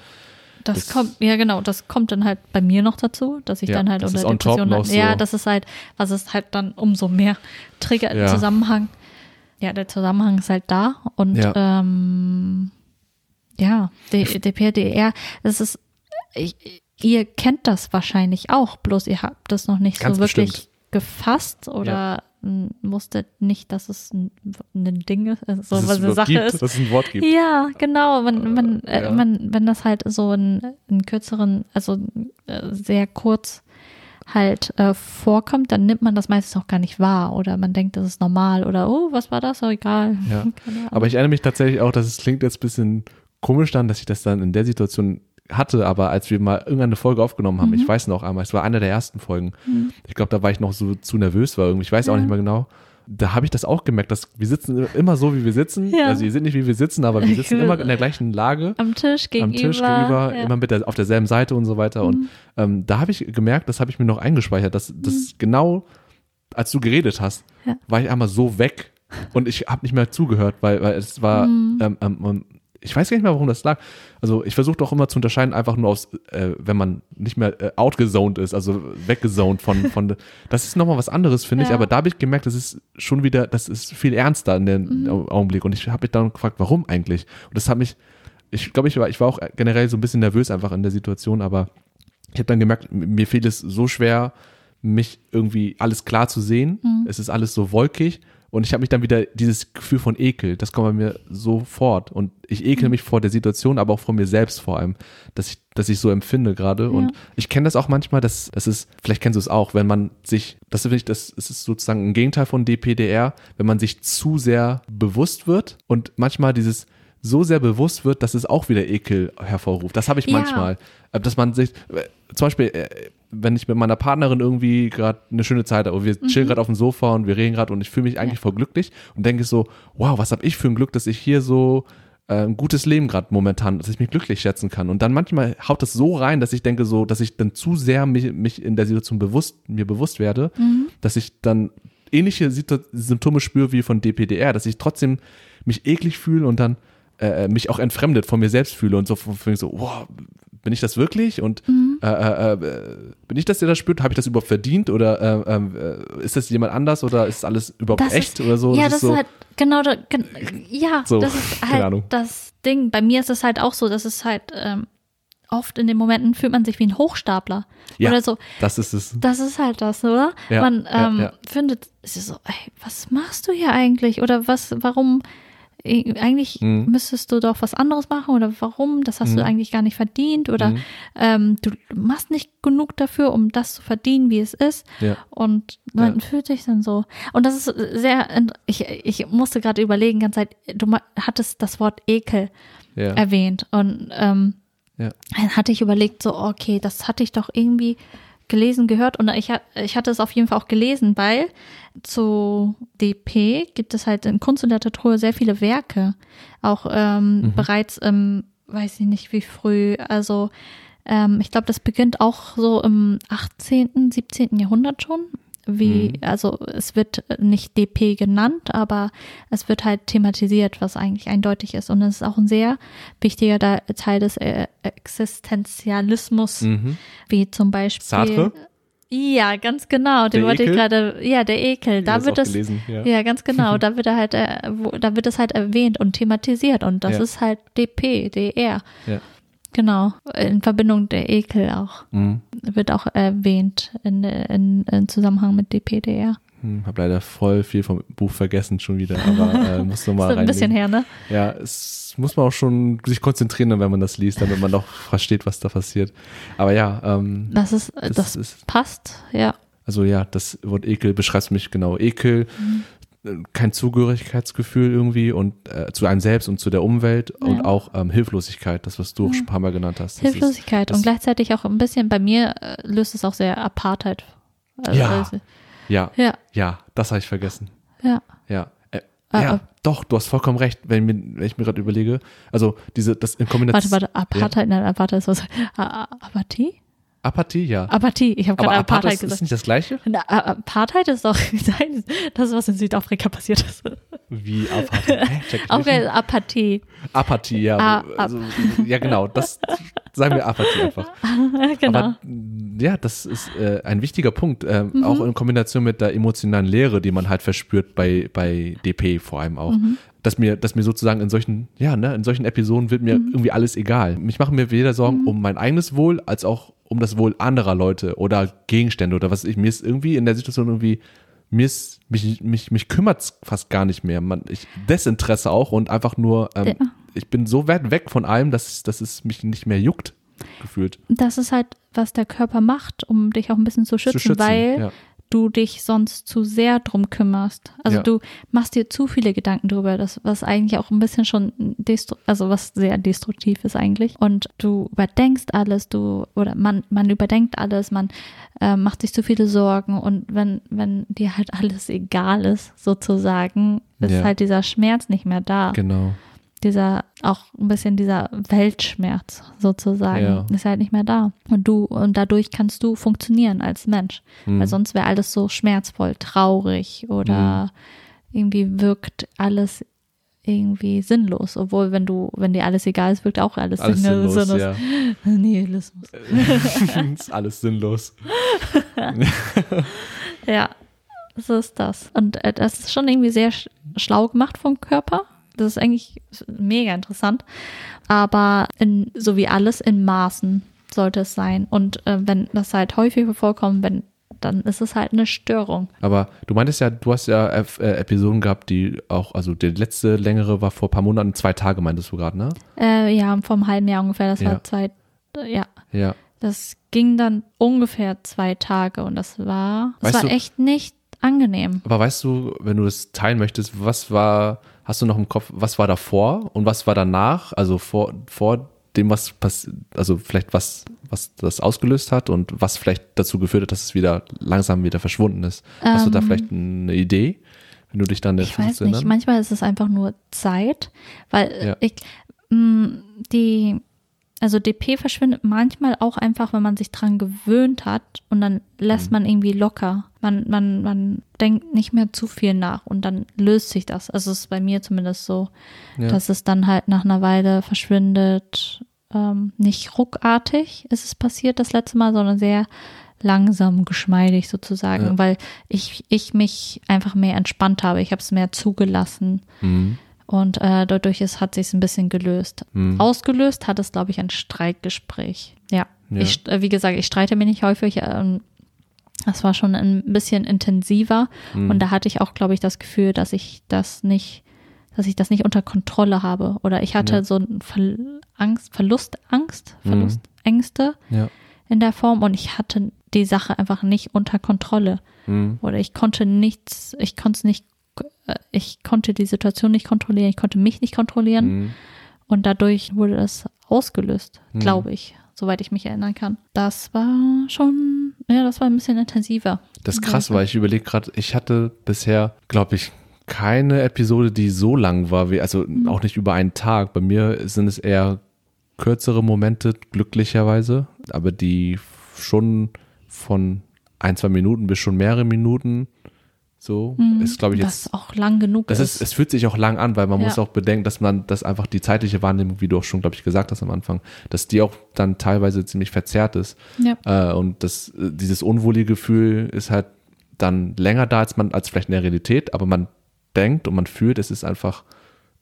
Speaker 2: Das,
Speaker 1: das-
Speaker 2: kommt, ja genau, das kommt dann halt bei mir noch dazu, dass ich
Speaker 1: Ja,
Speaker 2: dann halt unter
Speaker 1: ist
Speaker 2: Depression leide. Ja,
Speaker 1: so.
Speaker 2: das ist halt, was es halt dann umso mehr triggert im
Speaker 1: Ja.
Speaker 2: Zusammenhang. Ja, der Zusammenhang ist halt da und
Speaker 1: Ja.
Speaker 2: ähm, ja, D- DPR, DER, das ist, ich, ihr kennt das wahrscheinlich auch, bloß ihr habt das noch nicht
Speaker 1: Ganz
Speaker 2: so wirklich
Speaker 1: bestimmt.
Speaker 2: gefasst oder m, wusstet nicht, dass es ein, ein Ding ist, also so
Speaker 1: Dass es
Speaker 2: was eine Sache
Speaker 1: gibt,
Speaker 2: ist.
Speaker 1: Dass es ein Wort gibt.
Speaker 2: Ja, genau. Man, man, äh,
Speaker 1: ja.
Speaker 2: man, wenn das halt so einen, einen kürzeren, also äh, sehr kurz halt äh, vorkommt, dann nimmt man das meistens auch gar nicht wahr oder man denkt, das ist normal oder oh, was war das? Oh, egal.
Speaker 1: Ja. [laughs] Aber ich erinnere mich tatsächlich auch, dass es klingt jetzt ein bisschen komisch dann, dass ich das dann in der Situation hatte, aber als wir mal irgendeine Folge aufgenommen haben,
Speaker 2: Mhm.
Speaker 1: ich weiß noch einmal, es war eine der ersten Folgen. Ich glaube, da war ich noch so zu nervös war irgendwie, ich weiß auch
Speaker 2: Ja.
Speaker 1: nicht mehr genau. Da habe ich das auch gemerkt, dass wir sitzen immer so, wie wir sitzen.
Speaker 2: Ja.
Speaker 1: Also wir sind nicht, wie wir sitzen, aber wir sitzen immer in der gleichen Lage.
Speaker 2: am Tisch gegenüber.
Speaker 1: am Tisch gegenüber,
Speaker 2: ja.
Speaker 1: immer mit der, auf derselben Seite und so weiter. Und ähm, da habe ich gemerkt, das habe ich mir noch eingespeichert, dass das genau, als du geredet hast, war ich einmal so weg und ich habe nicht mehr zugehört, weil, weil es war, ähm, ähm, ähm, ich weiß gar nicht mehr, warum das lag. Also ich versuche doch immer zu unterscheiden, einfach nur aus, äh, wenn man nicht mehr äh, outgezoned ist, also weggezoned von, von das ist nochmal was anderes, finde ich,
Speaker 2: Ja.
Speaker 1: aber da habe ich gemerkt, das ist schon wieder, das ist viel ernster in dem Augenblick und ich habe mich dann gefragt, warum eigentlich? Und das hat mich, ich glaube, ich war, ich war auch generell so ein bisschen nervös einfach in der Situation, aber ich habe dann gemerkt, mir fiel es so schwer, mich irgendwie alles klar zu sehen. Es ist alles so wolkig. Und ich habe mich dann wieder dieses Gefühl von Ekel, das kommt bei mir sofort. Und ich ekel mich vor der Situation, aber auch vor mir selbst vor allem, dass ich, dass ich so empfinde gerade. Und ich kenne das auch manchmal, dass das ist, vielleicht kennst du es auch, wenn man sich, das finde ich, das, ist sozusagen ein Gegenteil von DPDR, wenn man sich zu sehr bewusst wird und manchmal dieses so sehr bewusst wird, dass es auch wieder Ekel hervorruft. Das habe ich
Speaker 2: Ja.
Speaker 1: manchmal. Äh, Dass man sich, zum Beispiel, äh, wenn ich mit meiner Partnerin irgendwie gerade eine schöne Zeit habe, wir chillen gerade auf dem Sofa und wir reden gerade und ich fühle mich eigentlich voll glücklich und denke so, wow, was habe ich für ein Glück, dass ich hier so äh, ein gutes Leben gerade momentan, dass ich mich glücklich schätzen kann. Und dann manchmal haut das so rein, dass ich denke so, dass ich dann zu sehr mich, mich in der Situation bewusst, mir bewusst werde, dass ich dann ähnliche Symptome spüre wie von DPDR, dass ich trotzdem mich eklig fühle und dann äh, mich auch entfremdet von mir selbst fühle und so, von- so wow, bin ich das wirklich? Und äh, äh, äh, bin ich das, der das spürt? Habe ich das überhaupt verdient? Oder äh, äh, ist das jemand anders oder ist alles überhaupt
Speaker 2: Das
Speaker 1: echt
Speaker 2: ist,
Speaker 1: oder so?
Speaker 2: Ja,
Speaker 1: Das
Speaker 2: das,
Speaker 1: ist so,
Speaker 2: halt genau, da, gen, ja, [laughs]
Speaker 1: So,
Speaker 2: das ist halt das Ding. Bei mir ist es halt auch so, dass es halt ähm, oft in den Momenten fühlt man sich wie ein Hochstapler
Speaker 1: Ja.
Speaker 2: oder so.
Speaker 1: das ist es.
Speaker 2: Das ist halt das, oder?
Speaker 1: Ja,
Speaker 2: man ähm,
Speaker 1: ja.
Speaker 2: findet, es ist so, ey, was machst du hier eigentlich? Oder was, warum? Eigentlich
Speaker 1: Mhm.
Speaker 2: müsstest du doch was anderes machen oder warum? Das hast du eigentlich gar nicht verdient oder
Speaker 1: Mhm.
Speaker 2: ähm, du machst nicht genug dafür, um das zu verdienen, wie es ist.
Speaker 1: Ja.
Speaker 2: Und man
Speaker 1: Ja.
Speaker 2: fühlt sich dann so. Und das ist sehr, ich, ich musste gerade überlegen, die ganze Zeit, du ma- hattest das Wort Ekel
Speaker 1: Ja.
Speaker 2: erwähnt und ähm, dann hatte ich überlegt, so, okay, das hatte ich doch irgendwie gelesen, gehört und ich, ich hatte es auf jeden Fall auch gelesen, weil zu DP gibt es halt in Kunst und Literatur sehr viele Werke, auch ähm, bereits im, weiß ich nicht wie früh, also ähm, ich glaube, das beginnt auch so im 18., 17. Jahrhundert schon. Wie, also es wird nicht DP genannt, aber es wird halt thematisiert, was eigentlich eindeutig ist. Und es ist auch ein sehr wichtiger Teil des äh, Existenzialismus,
Speaker 1: Mhm.
Speaker 2: wie zum Beispiel.
Speaker 1: Sartre?
Speaker 2: Ja, ganz genau. Den wollte ich gerade, ja, der Ekel. Da
Speaker 1: das
Speaker 2: wird es,
Speaker 1: gelesen, ja.
Speaker 2: ja, ganz [laughs] genau. Da wird er halt, äh, wo, da wird es halt erwähnt und thematisiert und das
Speaker 1: Ja.
Speaker 2: ist halt DP, DR.
Speaker 1: Ja.
Speaker 2: Genau. In Verbindung der Ekel auch.
Speaker 1: Mhm.
Speaker 2: Wird auch erwähnt in, in, in Zusammenhang mit DPDR.
Speaker 1: Hm, hab leider voll viel vom Buch vergessen schon wieder, aber äh, [laughs] muss noch mal
Speaker 2: Ist ein bisschen her, ne?
Speaker 1: Ja, es muss man auch schon sich konzentrieren, wenn man das liest, damit man auch versteht, was da passiert. Aber ja, ähm,
Speaker 2: Das ist,
Speaker 1: das,
Speaker 2: das,
Speaker 1: ist,
Speaker 2: passt, ja.
Speaker 1: also ja, das Wort Ekel beschreibt mich genau. Ekel,
Speaker 2: Mhm.
Speaker 1: Äh, kein Zugehörigkeitsgefühl irgendwie und äh, zu einem selbst und zu der Umwelt und
Speaker 2: Ja.
Speaker 1: auch ähm, Hilflosigkeit, das was du auch schon ein paar Mal genannt hast. Ist-
Speaker 2: Hilflosigkeit
Speaker 1: das-
Speaker 2: und gleichzeitig auch ein bisschen, bei mir äh, löst es auch sehr Apartheid. Also,
Speaker 1: Ja.
Speaker 2: also,
Speaker 1: Ja,
Speaker 2: ja,
Speaker 1: ja, das habe ich vergessen.
Speaker 2: ja.
Speaker 1: Ja. Äh,
Speaker 2: Ah,
Speaker 1: ja,
Speaker 2: ah.
Speaker 1: doch, du hast vollkommen recht, wenn, mir, wenn ich mir gerade überlege. Also diese, das in Kombination.
Speaker 2: Warte, warte, Apartheid, nein, Apartheid ist was. Apathie?
Speaker 1: Apathie, ja.
Speaker 2: Apathie, ich habe gerade
Speaker 1: Apartheid
Speaker 2: gesagt.
Speaker 1: ist nicht das gleiche?
Speaker 2: Na, A- Apartheid ist doch [laughs] das, was in Südafrika passiert ist.
Speaker 1: Wie Apartheid?
Speaker 2: Okay,
Speaker 1: nicht.
Speaker 2: Apathie.
Speaker 1: Apathie, ja.
Speaker 2: Ah,
Speaker 1: also, ja, genau. Das [laughs] sagen wir Apathie einfach. [laughs]
Speaker 2: genau.
Speaker 1: Aber ja, das ist äh, ein wichtiger Punkt. Äh,
Speaker 2: Mhm.
Speaker 1: Auch in Kombination mit der emotionalen Leere, die man halt verspürt bei, bei DP vor allem auch.
Speaker 2: Mhm.
Speaker 1: Dass mir, dass mir sozusagen in solchen, ja, ne, in solchen Episoden wird mir
Speaker 2: Mhm.
Speaker 1: irgendwie alles egal. Mich machen mir weder Sorgen um mein eigenes Wohl, als auch um das Wohl anderer Leute oder Gegenstände oder was ich. Mir ist irgendwie in der Situation irgendwie, mir ist, mich, mich, mich kümmert fast gar nicht mehr. Man, ich, Desinteresse auch und einfach nur, ähm,
Speaker 2: Ja.
Speaker 1: ich bin so weit weg von allem, dass, dass es mich nicht mehr juckt, gefühlt.
Speaker 2: Das ist halt, was der Körper macht, um dich auch ein bisschen zu schützen,
Speaker 1: zu schützen.
Speaker 2: weil
Speaker 1: ja.
Speaker 2: Du dich sonst zu sehr drum kümmerst. Also
Speaker 1: Ja.
Speaker 2: du machst dir zu viele Gedanken drüber, das, was eigentlich auch ein bisschen schon also was sehr destruktiv ist eigentlich. Und du überdenkst alles, du oder man, man überdenkt alles, man äh, macht sich zu viele Sorgen und wenn, wenn dir halt [laughs] alles egal ist, sozusagen, ist
Speaker 1: Ja.
Speaker 2: halt dieser Schmerz nicht mehr da.
Speaker 1: Genau.
Speaker 2: Dieser, auch ein bisschen dieser Weltschmerz sozusagen,
Speaker 1: Ja.
Speaker 2: ist halt nicht mehr da. Und du, und dadurch kannst du funktionieren als Mensch.
Speaker 1: Hm.
Speaker 2: Weil sonst wäre alles so schmerzvoll, traurig oder irgendwie wirkt alles irgendwie sinnlos. Obwohl, wenn du, wenn dir alles egal ist, wirkt auch alles,
Speaker 1: Alles sinnlos,
Speaker 2: sinnlos.
Speaker 1: ja. [laughs]
Speaker 2: Nihilismus. [laughs]
Speaker 1: ist alles sinnlos. [laughs]
Speaker 2: Ja, so ist das. Und äh, das ist schon irgendwie sehr sch schlau gemacht vom Körper. Das ist eigentlich mega interessant. Aber in, so wie alles in Maßen sollte es sein. Und äh, wenn das halt häufiger vorkommt, wenn, dann ist es halt eine Störung.
Speaker 1: Aber du meintest ja, du hast ja äh, Episoden gehabt, die auch, also die letzte längere war vor ein paar Monaten, zwei Tage meintest du gerade, ne?
Speaker 2: Äh, ja, vom halben Jahr ungefähr. Das
Speaker 1: Ja.
Speaker 2: war Zeit. äh, Ja,
Speaker 1: Ja.
Speaker 2: das ging dann ungefähr zwei Tage und das war, das
Speaker 1: Weißt
Speaker 2: war
Speaker 1: du-
Speaker 2: echt nicht angenehm.
Speaker 1: Aber weißt du, wenn du das teilen möchtest, was war, hast du noch im Kopf, was war davor und was war danach? Also vor, vor dem, was passiert, also vielleicht was, was das ausgelöst hat und was vielleicht dazu geführt hat, dass es wieder langsam wieder verschwunden ist. Hast du da
Speaker 2: Ähm,
Speaker 1: vielleicht eine Idee, wenn du dich dann
Speaker 2: Ich weiß nicht, manchmal ist es einfach nur Zeit, weil
Speaker 1: Ja.
Speaker 2: ich mh, die also DP verschwindet manchmal auch einfach, wenn man sich dran gewöhnt hat und dann lässt
Speaker 1: Mhm.
Speaker 2: man irgendwie locker. Man, man, man denkt nicht mehr zu viel nach und dann löst sich das. Also es ist bei mir zumindest so,
Speaker 1: Ja.
Speaker 2: dass es dann halt nach einer Weile verschwindet. Ähm, nicht ruckartig ist es passiert das letzte Mal, sondern sehr langsam, geschmeidig sozusagen,
Speaker 1: Ja.
Speaker 2: weil ich, ich mich einfach mehr entspannt habe. Ich habe es mehr zugelassen
Speaker 1: Mhm.
Speaker 2: und äh, dadurch ist, hat sich ein bisschen gelöst.
Speaker 1: Mhm.
Speaker 2: Ausgelöst hat es, glaube ich, ein Streitgespräch. Ja.
Speaker 1: Ja.
Speaker 2: Ich, äh, wie gesagt, ich streite mich nicht häufig. Ähm, das war schon ein bisschen intensiver
Speaker 1: Mhm.
Speaker 2: und da hatte ich auch, glaube ich, das Gefühl, dass ich das nicht, dass ich das nicht unter Kontrolle habe. Oder ich hatte
Speaker 1: Ja.
Speaker 2: so ein Ver Angst, Verlustangst,
Speaker 1: Mhm.
Speaker 2: Verlustängste
Speaker 1: Ja.
Speaker 2: in der Form und ich hatte die Sache einfach nicht unter Kontrolle.
Speaker 1: Mhm.
Speaker 2: Oder ich konnte nichts, ich konnte es nicht, äh, ich konnte die Situation nicht kontrollieren, ich konnte mich nicht kontrollieren
Speaker 1: Mhm.
Speaker 2: und dadurch wurde das ausgelöst,
Speaker 1: Mhm.
Speaker 2: glaube ich, soweit ich mich erinnern kann. Das war schon, ja, das war ein bisschen intensiver.
Speaker 1: Das ist krass, weil ich überlege gerade, ich hatte bisher, glaube ich, keine Episode, die so lang war, wie, also auch nicht über einen Tag. Bei mir sind es eher kürzere Momente, glücklicherweise, aber die schon von ein, zwei Minuten bis schon mehrere Minuten so ist, glaube ich,
Speaker 2: Was
Speaker 1: jetzt.
Speaker 2: auch lang genug
Speaker 1: Das
Speaker 2: ist.
Speaker 1: ist, es fühlt sich auch lang an, weil man
Speaker 2: Ja.
Speaker 1: muss auch bedenken, dass man das einfach die zeitliche Wahrnehmung, wie du auch schon, glaube ich, gesagt hast am Anfang, dass die auch dann teilweise ziemlich verzerrt ist.
Speaker 2: ja.
Speaker 1: Äh, und das, äh, dieses unwohlige Gefühl ist halt dann länger da, als man, als vielleicht in der Realität, aber man denkt und man fühlt, es ist einfach,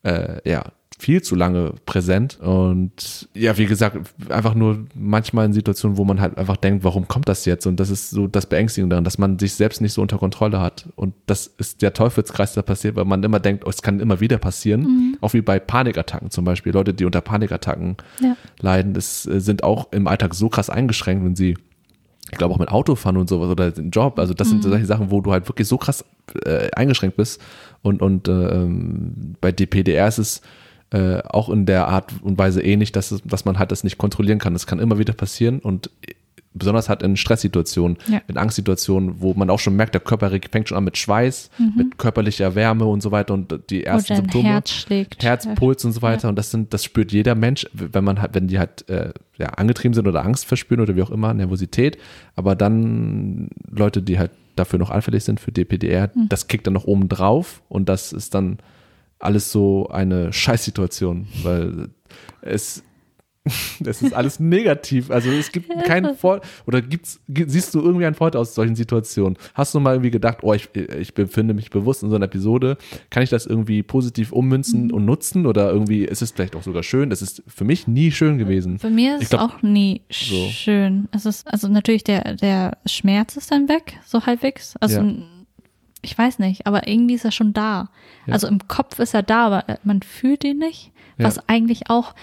Speaker 1: äh, ja, viel zu lange präsent. Und ja, wie gesagt, einfach nur manchmal in Situationen, wo man halt einfach denkt, warum kommt das jetzt? Und das ist so das Beängstigende daran, dass man sich selbst nicht so unter Kontrolle hat. Und das ist der Teufelskreis, der passiert, weil man immer denkt, oh, es kann immer wieder passieren. Auch wie bei Panikattacken zum Beispiel. Leute, die unter Panikattacken
Speaker 2: Ja.
Speaker 1: leiden, das äh, sind auch im Alltag so krass eingeschränkt, wenn sie, ich glaube auch mit Autofahren und sowas oder den Job, also das sind solche Sachen, wo du halt wirklich so krass äh, eingeschränkt bist und, und äh, ähm, bei DPDR ist es äh, auch in der Art und Weise ähnlich, dass, es, dass man halt das nicht kontrollieren kann. Das kann immer wieder passieren und besonders halt in Stresssituationen,
Speaker 2: Ja.
Speaker 1: in Angstsituationen, wo man auch schon merkt, der Körper fängt schon an mit Schweiß, mit körperlicher Wärme und so weiter und die ersten Symptome.
Speaker 2: Herz schlägt.
Speaker 1: Herz, Puls und so weiter. Und das sind, das spürt jeder Mensch, wenn man halt, wenn die halt äh, ja, angetrieben sind oder Angst verspüren oder wie auch immer, Nervosität. Aber dann Leute, die halt dafür noch anfällig sind für DPDR, das kickt dann noch oben drauf und das ist dann alles so eine Scheißsituation, weil es [laughs] Das ist alles negativ. Also es gibt keinen Vor oder gibt's, gi- siehst du irgendwie einen Vorteil aus solchen Situationen? Hast du mal irgendwie gedacht, oh, ich, ich befinde mich bewusst in so einer Episode, kann ich das irgendwie positiv ummünzen
Speaker 2: Mhm.
Speaker 1: und nutzen oder irgendwie ist es vielleicht auch sogar schön? Das ist für mich nie schön gewesen.
Speaker 2: Für mich ist es auch nie
Speaker 1: so.
Speaker 2: schön. Es ist, also natürlich der, der Schmerz ist dann weg, so halbwegs. Also
Speaker 1: Ja.
Speaker 2: Ich weiß nicht, aber irgendwie ist er schon da.
Speaker 1: Ja.
Speaker 2: Also im Kopf ist er da, aber man fühlt ihn nicht,
Speaker 1: Ja.
Speaker 2: was eigentlich auch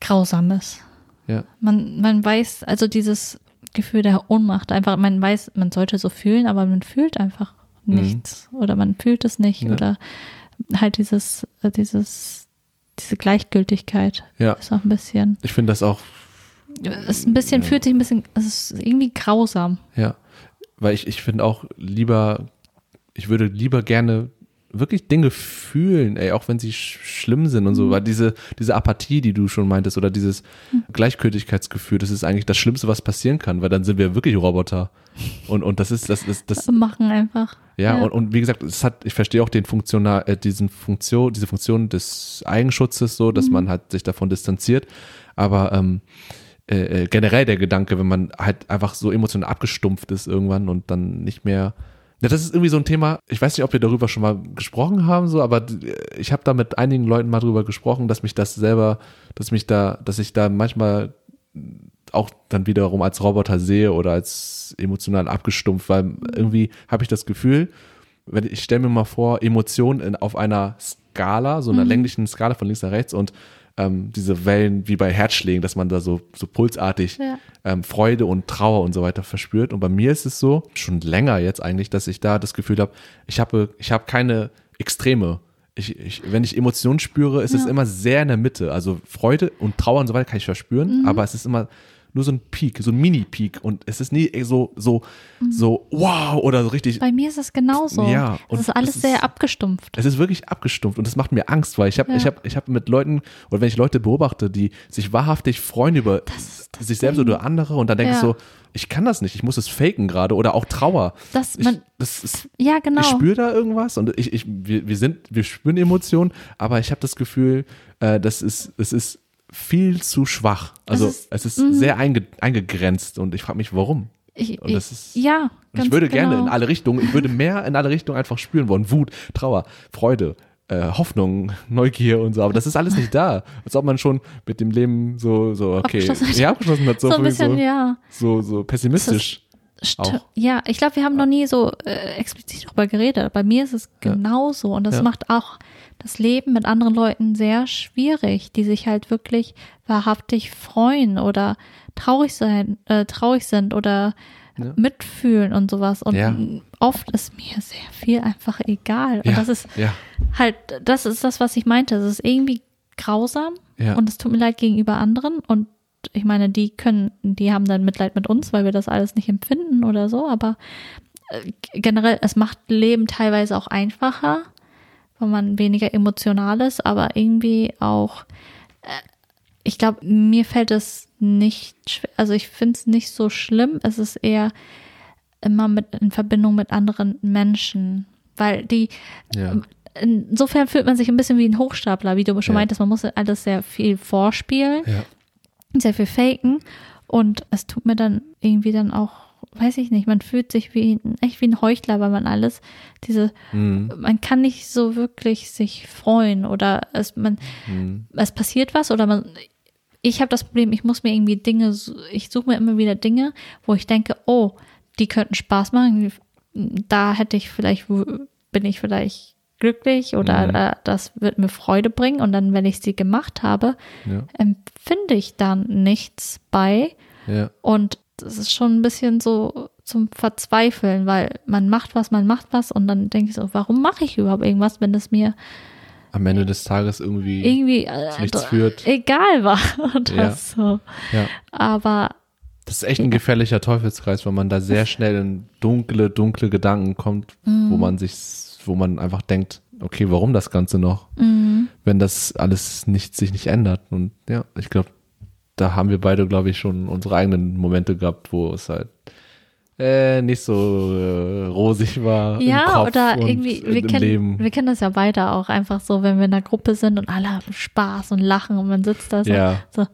Speaker 2: grausam ist.
Speaker 1: Ja.
Speaker 2: Man, man weiß, also dieses Gefühl der Ohnmacht, einfach, man weiß, man sollte so fühlen, aber man fühlt einfach nichts oder man fühlt es nicht
Speaker 1: Mhm. Ja.
Speaker 2: oder halt dieses, äh, dieses, diese Gleichgültigkeit
Speaker 1: Ja.
Speaker 2: ist auch ein bisschen,
Speaker 1: Ich finde das auch
Speaker 2: es ist ein bisschen, fühlt sich ein bisschen, es ist irgendwie grausam.
Speaker 1: Ja, weil ich, ich finde auch lieber, ich würde lieber gerne wirklich Dinge fühlen, ey, auch wenn sie sch schlimm sind und so, weil diese, diese Apathie, die du schon meintest, oder dieses Gleichgültigkeitsgefühl, das ist eigentlich das Schlimmste, was passieren kann, weil dann sind wir wirklich Roboter. Und, und das ist, das ist, das,
Speaker 2: Machen einfach.
Speaker 1: ja, Und, und wie gesagt, es hat, ich verstehe auch den Funktional, äh, diesen Funktion, diese Funktion des Eigenschutzes so, dass man halt sich davon distanziert. Aber ähm, äh, äh, generell der Gedanke, wenn man halt einfach so emotional abgestumpft ist irgendwann und dann nicht mehr. Ja, das ist irgendwie so ein Thema, ich weiß nicht, ob wir darüber schon mal gesprochen haben, so, aber ich habe da mit einigen Leuten mal drüber gesprochen, dass mich das selber, dass mich da, dass ich da manchmal auch dann wiederum als Roboter sehe oder als emotional abgestumpft, weil irgendwie habe ich das Gefühl, wenn ich stelle mir mal vor, Emotionen in, auf einer Skala, so einer länglichen Skala von links nach rechts und ähm, diese Wellen wie bei Herzschlägen, dass man da so, so pulsartig
Speaker 2: Ja.
Speaker 1: ähm, Freude und Trauer und so weiter verspürt. Und bei mir ist es so, schon länger jetzt eigentlich, dass ich da das Gefühl habe, ich habe, ich habe keine Extreme. Ich, ich, wenn ich Emotionen spüre, ist es
Speaker 2: Ja.
Speaker 1: immer sehr in der Mitte. Also Freude und Trauer und so weiter kann ich verspüren, aber es ist immer nur so ein Peak, so ein Mini-Peak und es ist nie so, so, so wow oder so richtig
Speaker 2: Bei mir ist es genauso.
Speaker 1: Ja,
Speaker 2: Es ist alles
Speaker 1: es ist-
Speaker 2: sehr abgestumpft.
Speaker 1: es ist wirklich abgestumpft und das macht mir Angst, weil ich habe
Speaker 2: Ja.
Speaker 1: ich habe ich habe mit Leuten oder wenn ich Leute beobachte, die sich wahrhaftig freuen über
Speaker 2: ist das
Speaker 1: sich selbst
Speaker 2: Ding.
Speaker 1: oder andere und dann denke ich
Speaker 2: Ja.
Speaker 1: so, ich kann das nicht, ich muss es faken gerade oder auch Trauer.
Speaker 2: Das,
Speaker 1: Ich,
Speaker 2: man,
Speaker 1: das ist
Speaker 2: ja, genau.
Speaker 1: ich spüre da irgendwas und ich, ich wir, wir sind wir spüren Emotionen, aber ich habe das Gefühl, äh, das ist es ist viel zu schwach. Also
Speaker 2: ist-
Speaker 1: es ist
Speaker 2: mhm.
Speaker 1: sehr einge, eingegrenzt und ich frage mich, warum.
Speaker 2: ich,
Speaker 1: und das ist-
Speaker 2: ja,
Speaker 1: ich würde
Speaker 2: genau.
Speaker 1: gerne in alle Richtungen, ich würde mehr in alle Richtungen einfach spüren wollen. Wut, Trauer, Freude, äh, Hoffnung, [laughs] Neugier und so. Aber das ist alles nicht da. Als ob man schon mit dem Leben so, so, okay,
Speaker 2: Abgeschlossen hat.
Speaker 1: ja, abgeschlossen hat. So,
Speaker 2: so ein bisschen,
Speaker 1: so,
Speaker 2: ja.
Speaker 1: so, so pessimistisch.
Speaker 2: Ja, ich glaube, wir haben noch nie so äh, explizit darüber geredet. Bei mir ist es
Speaker 1: Ja.
Speaker 2: genauso und das
Speaker 1: Ja.
Speaker 2: macht auch das Leben mit anderen Leuten sehr schwierig, die sich halt wirklich wahrhaftig freuen oder traurig sein, äh, traurig sind oder
Speaker 1: Ja.
Speaker 2: mitfühlen und sowas. Und
Speaker 1: Ja.
Speaker 2: oft ist mir sehr viel einfach egal. Und
Speaker 1: Ja,
Speaker 2: das ist halt, das ist das, was ich meinte. Es ist irgendwie grausam und es tut mir leid gegenüber anderen und ich meine, die können, die haben dann Mitleid mit uns, weil wir das alles nicht empfinden oder so, aber äh, generell, es macht Leben teilweise auch einfacher, weil man weniger emotional ist, aber irgendwie auch, äh, ich glaube, mir fällt es nicht, schwer, also ich finde es nicht so schlimm, es ist eher immer mit in Verbindung mit anderen Menschen, weil die,
Speaker 1: ja,
Speaker 2: insofern fühlt man sich ein bisschen wie ein Hochstapler, wie du schon
Speaker 1: Ja.
Speaker 2: meintest, man muss alles sehr viel vorspielen,
Speaker 1: ja,
Speaker 2: sehr viel faken. Und es tut mir dann irgendwie dann auch, weiß ich nicht, man fühlt sich wie echt wie ein Heuchler, weil man alles diese,
Speaker 1: mhm.
Speaker 2: man kann nicht so wirklich sich freuen oder es man
Speaker 1: Mhm.
Speaker 2: es passiert was oder man ich habe das Problem, ich muss mir irgendwie Dinge, ich suche mir immer wieder Dinge, wo ich denke, oh, die könnten Spaß machen, da hätte ich vielleicht, bin ich vielleicht glücklich oder
Speaker 1: Mhm.
Speaker 2: äh, das wird mir Freude bringen und dann, wenn ich sie gemacht habe,
Speaker 1: ja,
Speaker 2: empfinde ich dann nichts bei
Speaker 1: ja,
Speaker 2: und das ist schon ein bisschen so zum Verzweifeln, weil man macht was, man macht was und dann denke ich so, warum mache ich überhaupt irgendwas, wenn es mir
Speaker 1: am Ende des Tages irgendwie
Speaker 2: irgendwie äh,
Speaker 1: zu nichts führt.
Speaker 2: egal war [laughs] und
Speaker 1: Ja.
Speaker 2: das so.
Speaker 1: Ja.
Speaker 2: Aber
Speaker 1: Das ist echt ein gefährlicher Teufelskreis, weil man da sehr [laughs] schnell in dunkle, dunkle Gedanken kommt,
Speaker 2: Mhm.
Speaker 1: wo man sich, wo man einfach denkt, okay, warum das Ganze noch,
Speaker 2: Mhm.
Speaker 1: wenn das alles nicht, sich nicht ändert. Und ja, ich glaube, da haben wir beide, glaube ich, schon unsere eigenen Momente gehabt, wo es halt äh, nicht so äh, rosig war. im
Speaker 2: ja,
Speaker 1: Kopf
Speaker 2: oder
Speaker 1: und
Speaker 2: irgendwie, wir
Speaker 1: im
Speaker 2: kennen,
Speaker 1: Leben.
Speaker 2: wir kennen das ja beide auch einfach so, wenn wir in einer Gruppe sind und alle haben Spaß und lachen und man sitzt da so,
Speaker 1: Ja.
Speaker 2: so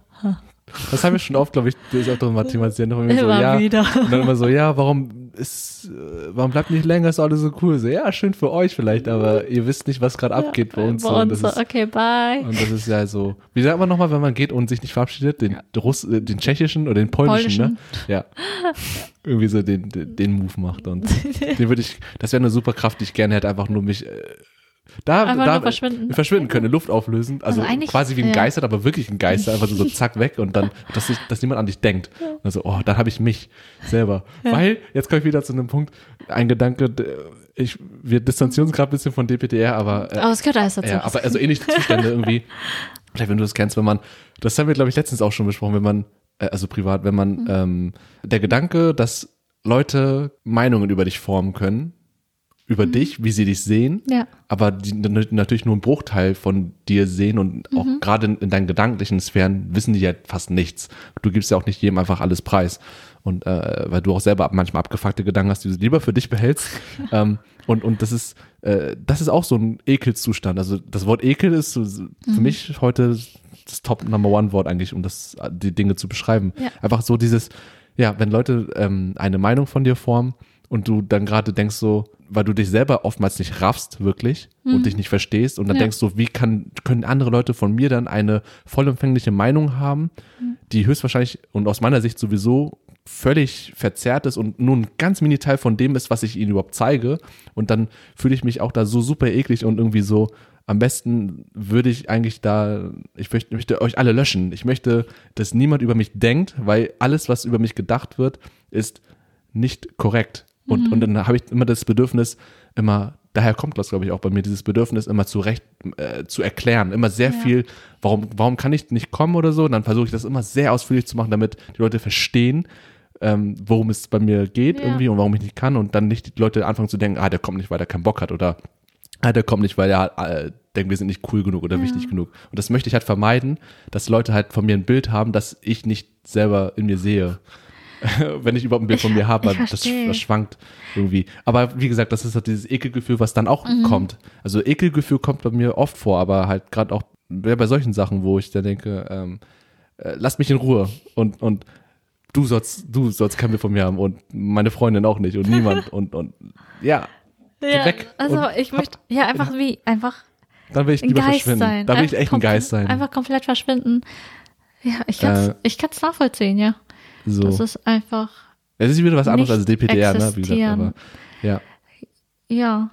Speaker 1: Das haben wir schon oft, glaube ich, das ist auch [laughs] doch mal thematisiert. Noch so,
Speaker 2: Immer
Speaker 1: ja,
Speaker 2: wieder.
Speaker 1: Und dann immer so, ja, warum ist, äh, warum bleibt nicht länger, ist alles so cool? So, ja, schön für euch vielleicht, aber ihr wisst nicht, was gerade abgeht bei uns.
Speaker 2: Bei
Speaker 1: so.
Speaker 2: Uns so, okay, bye.
Speaker 1: und das ist ja so, wie sagt man nochmal, wenn man geht und sich nicht verabschiedet, den, Russ, äh, den tschechischen oder den polnischen, ne? Ja. Irgendwie so den, den, den Move macht und [laughs] den würde ich, das wäre eine super Kraft, die ich gerne hätte, einfach nur mich, äh, da,
Speaker 2: Einfach
Speaker 1: da
Speaker 2: verschwinden.
Speaker 1: verschwinden können, Luft auflösen, also,
Speaker 2: Also eigentlich-
Speaker 1: quasi wie ein
Speaker 2: ja.
Speaker 1: Geister, aber wirklich ein Geister, einfach so, so [laughs] zack weg und dann, dass, ich, dass niemand an dich denkt. Und dann so, oh, dann habe ich mich selber. Weil, jetzt komme ich wieder zu einem Punkt, ein Gedanke, ich, wir distanzieren uns gerade ein bisschen von DPDR, aber äh,
Speaker 2: Aber es gehört alles dazu.
Speaker 1: ja, aber also ähnliche Zustände irgendwie. [laughs] Vielleicht, wenn du das kennst, wenn man, das haben wir, glaube ich, letztens auch schon besprochen, wenn man, äh, also privat, wenn man, ähm, der Gedanke, dass Leute Meinungen über dich formen können, über dich, wie sie dich sehen,
Speaker 2: Ja.
Speaker 1: aber die natürlich nur einen Bruchteil von dir sehen und auch gerade in, in deinen gedanklichen Sphären wissen die ja fast nichts. Du gibst ja auch nicht jedem einfach alles preis. Und äh, weil du auch selber manchmal abgefuckte Gedanken hast, die du lieber für dich behältst. [laughs] ähm, und, und das ist, äh, das ist auch so ein Ekelzustand. Also das Wort Ekel ist so, für mich heute das Top Number One Wort eigentlich, um das, die Dinge zu beschreiben.
Speaker 2: Ja.
Speaker 1: Einfach so dieses, ja, wenn Leute ähm, eine Meinung von dir formen und du dann gerade denkst so, weil du dich selber oftmals nicht raffst wirklich und dich nicht verstehst und dann
Speaker 2: Mhm. Ja.
Speaker 1: denkst so, wie kann, können andere Leute von mir dann eine vollumfängliche Meinung haben,
Speaker 2: Mhm.
Speaker 1: die höchstwahrscheinlich und aus meiner Sicht sowieso völlig verzerrt ist und nur ein ganz Mini-Teil von dem ist, was ich ihnen überhaupt zeige. Und dann fühle ich mich auch da so super eklig und irgendwie so, am besten würde ich eigentlich da, ich möchte, möchte euch alle löschen. Ich möchte, dass niemand über mich denkt, weil alles, was über mich gedacht wird, ist nicht korrekt. Und, und dann habe ich immer das Bedürfnis, immer, daher kommt das, glaube ich, auch bei mir, dieses Bedürfnis, immer zu Recht äh, zu erklären. Immer sehr
Speaker 2: Ja.
Speaker 1: viel, warum, warum kann ich nicht kommen oder so. Und dann versuche ich das immer sehr ausführlich zu machen, damit die Leute verstehen, ähm, worum es bei mir geht
Speaker 2: Ja.
Speaker 1: irgendwie und warum ich nicht kann und dann nicht die Leute anfangen zu denken, ah, der kommt nicht, weil er keinen Bock hat oder ah, der kommt nicht, weil er äh, denkt, wir sind nicht cool genug oder wichtig genug. Und das möchte ich halt vermeiden, dass Leute halt von mir ein Bild haben, das ich nicht selber in mir sehe. [laughs] Wenn ich überhaupt ein Bild von mir habe, weil das, das schwankt irgendwie. Aber wie gesagt, das ist halt dieses Ekelgefühl, was dann auch
Speaker 2: Mhm.
Speaker 1: kommt. Also Ekelgefühl kommt bei mir oft vor, aber halt gerade auch bei solchen Sachen, wo ich dann denke, ähm, äh, lass mich in Ruhe und, und du sollst, du sollst kein Bild von mir haben und meine Freundin auch nicht und niemand [laughs] und, und ja,
Speaker 2: ja,
Speaker 1: weg
Speaker 2: Also ich möchte, ja, einfach wie, einfach
Speaker 1: dann will ich lieber
Speaker 2: Geist
Speaker 1: verschwinden.
Speaker 2: sein.
Speaker 1: Da will ich echt ein Geist sein.
Speaker 2: Einfach komplett verschwinden. Ja, ich kann es
Speaker 1: Äh,
Speaker 2: ich kann's nachvollziehen, ja.
Speaker 1: So.
Speaker 2: Das ist einfach,
Speaker 1: Es ist wieder was anderes als DPDR, ne? Wie gesagt, aber ja.
Speaker 2: ja.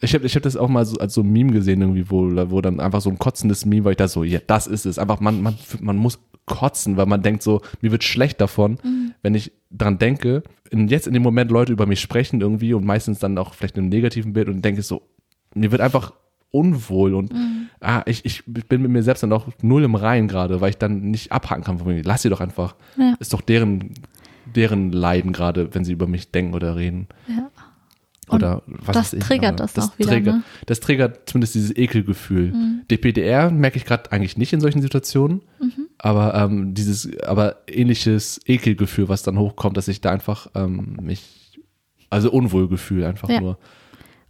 Speaker 1: Ich habe ich hab das auch mal so als so ein Meme gesehen, irgendwie, wo, wo dann einfach so ein kotzendes Meme, weil ich da so, ja, das ist es. Einfach, man, man, man muss kotzen, weil man denkt so, mir wird schlecht davon,
Speaker 2: Mhm.
Speaker 1: wenn ich dran denke, in, jetzt in dem Moment Leute über mich sprechen irgendwie und meistens dann auch vielleicht in einem negativen Bild und denke so, mir wird einfach unwohl und
Speaker 2: Mhm.
Speaker 1: ah, ich, ich bin mit mir selbst dann auch null im Reinen gerade, weil ich dann nicht abhaken kann von mir. Lass sie doch einfach.
Speaker 2: Ja.
Speaker 1: Ist doch deren, deren Leiden gerade, wenn sie über mich denken oder reden.
Speaker 2: Ja. Und
Speaker 1: Oder was
Speaker 2: das
Speaker 1: ich,
Speaker 2: triggert
Speaker 1: aber
Speaker 2: das auch wieder,
Speaker 1: Triggert,
Speaker 2: ne?
Speaker 1: Das triggert zumindest dieses Ekelgefühl.
Speaker 2: Mhm.
Speaker 1: DPDR merke ich gerade eigentlich nicht in solchen Situationen,
Speaker 2: Mhm.
Speaker 1: aber ähm, dieses, aber ähnliches Ekelgefühl, was dann hochkommt, dass ich da einfach ähm, mich, also Unwohlgefühl einfach
Speaker 2: Ja.
Speaker 1: nur.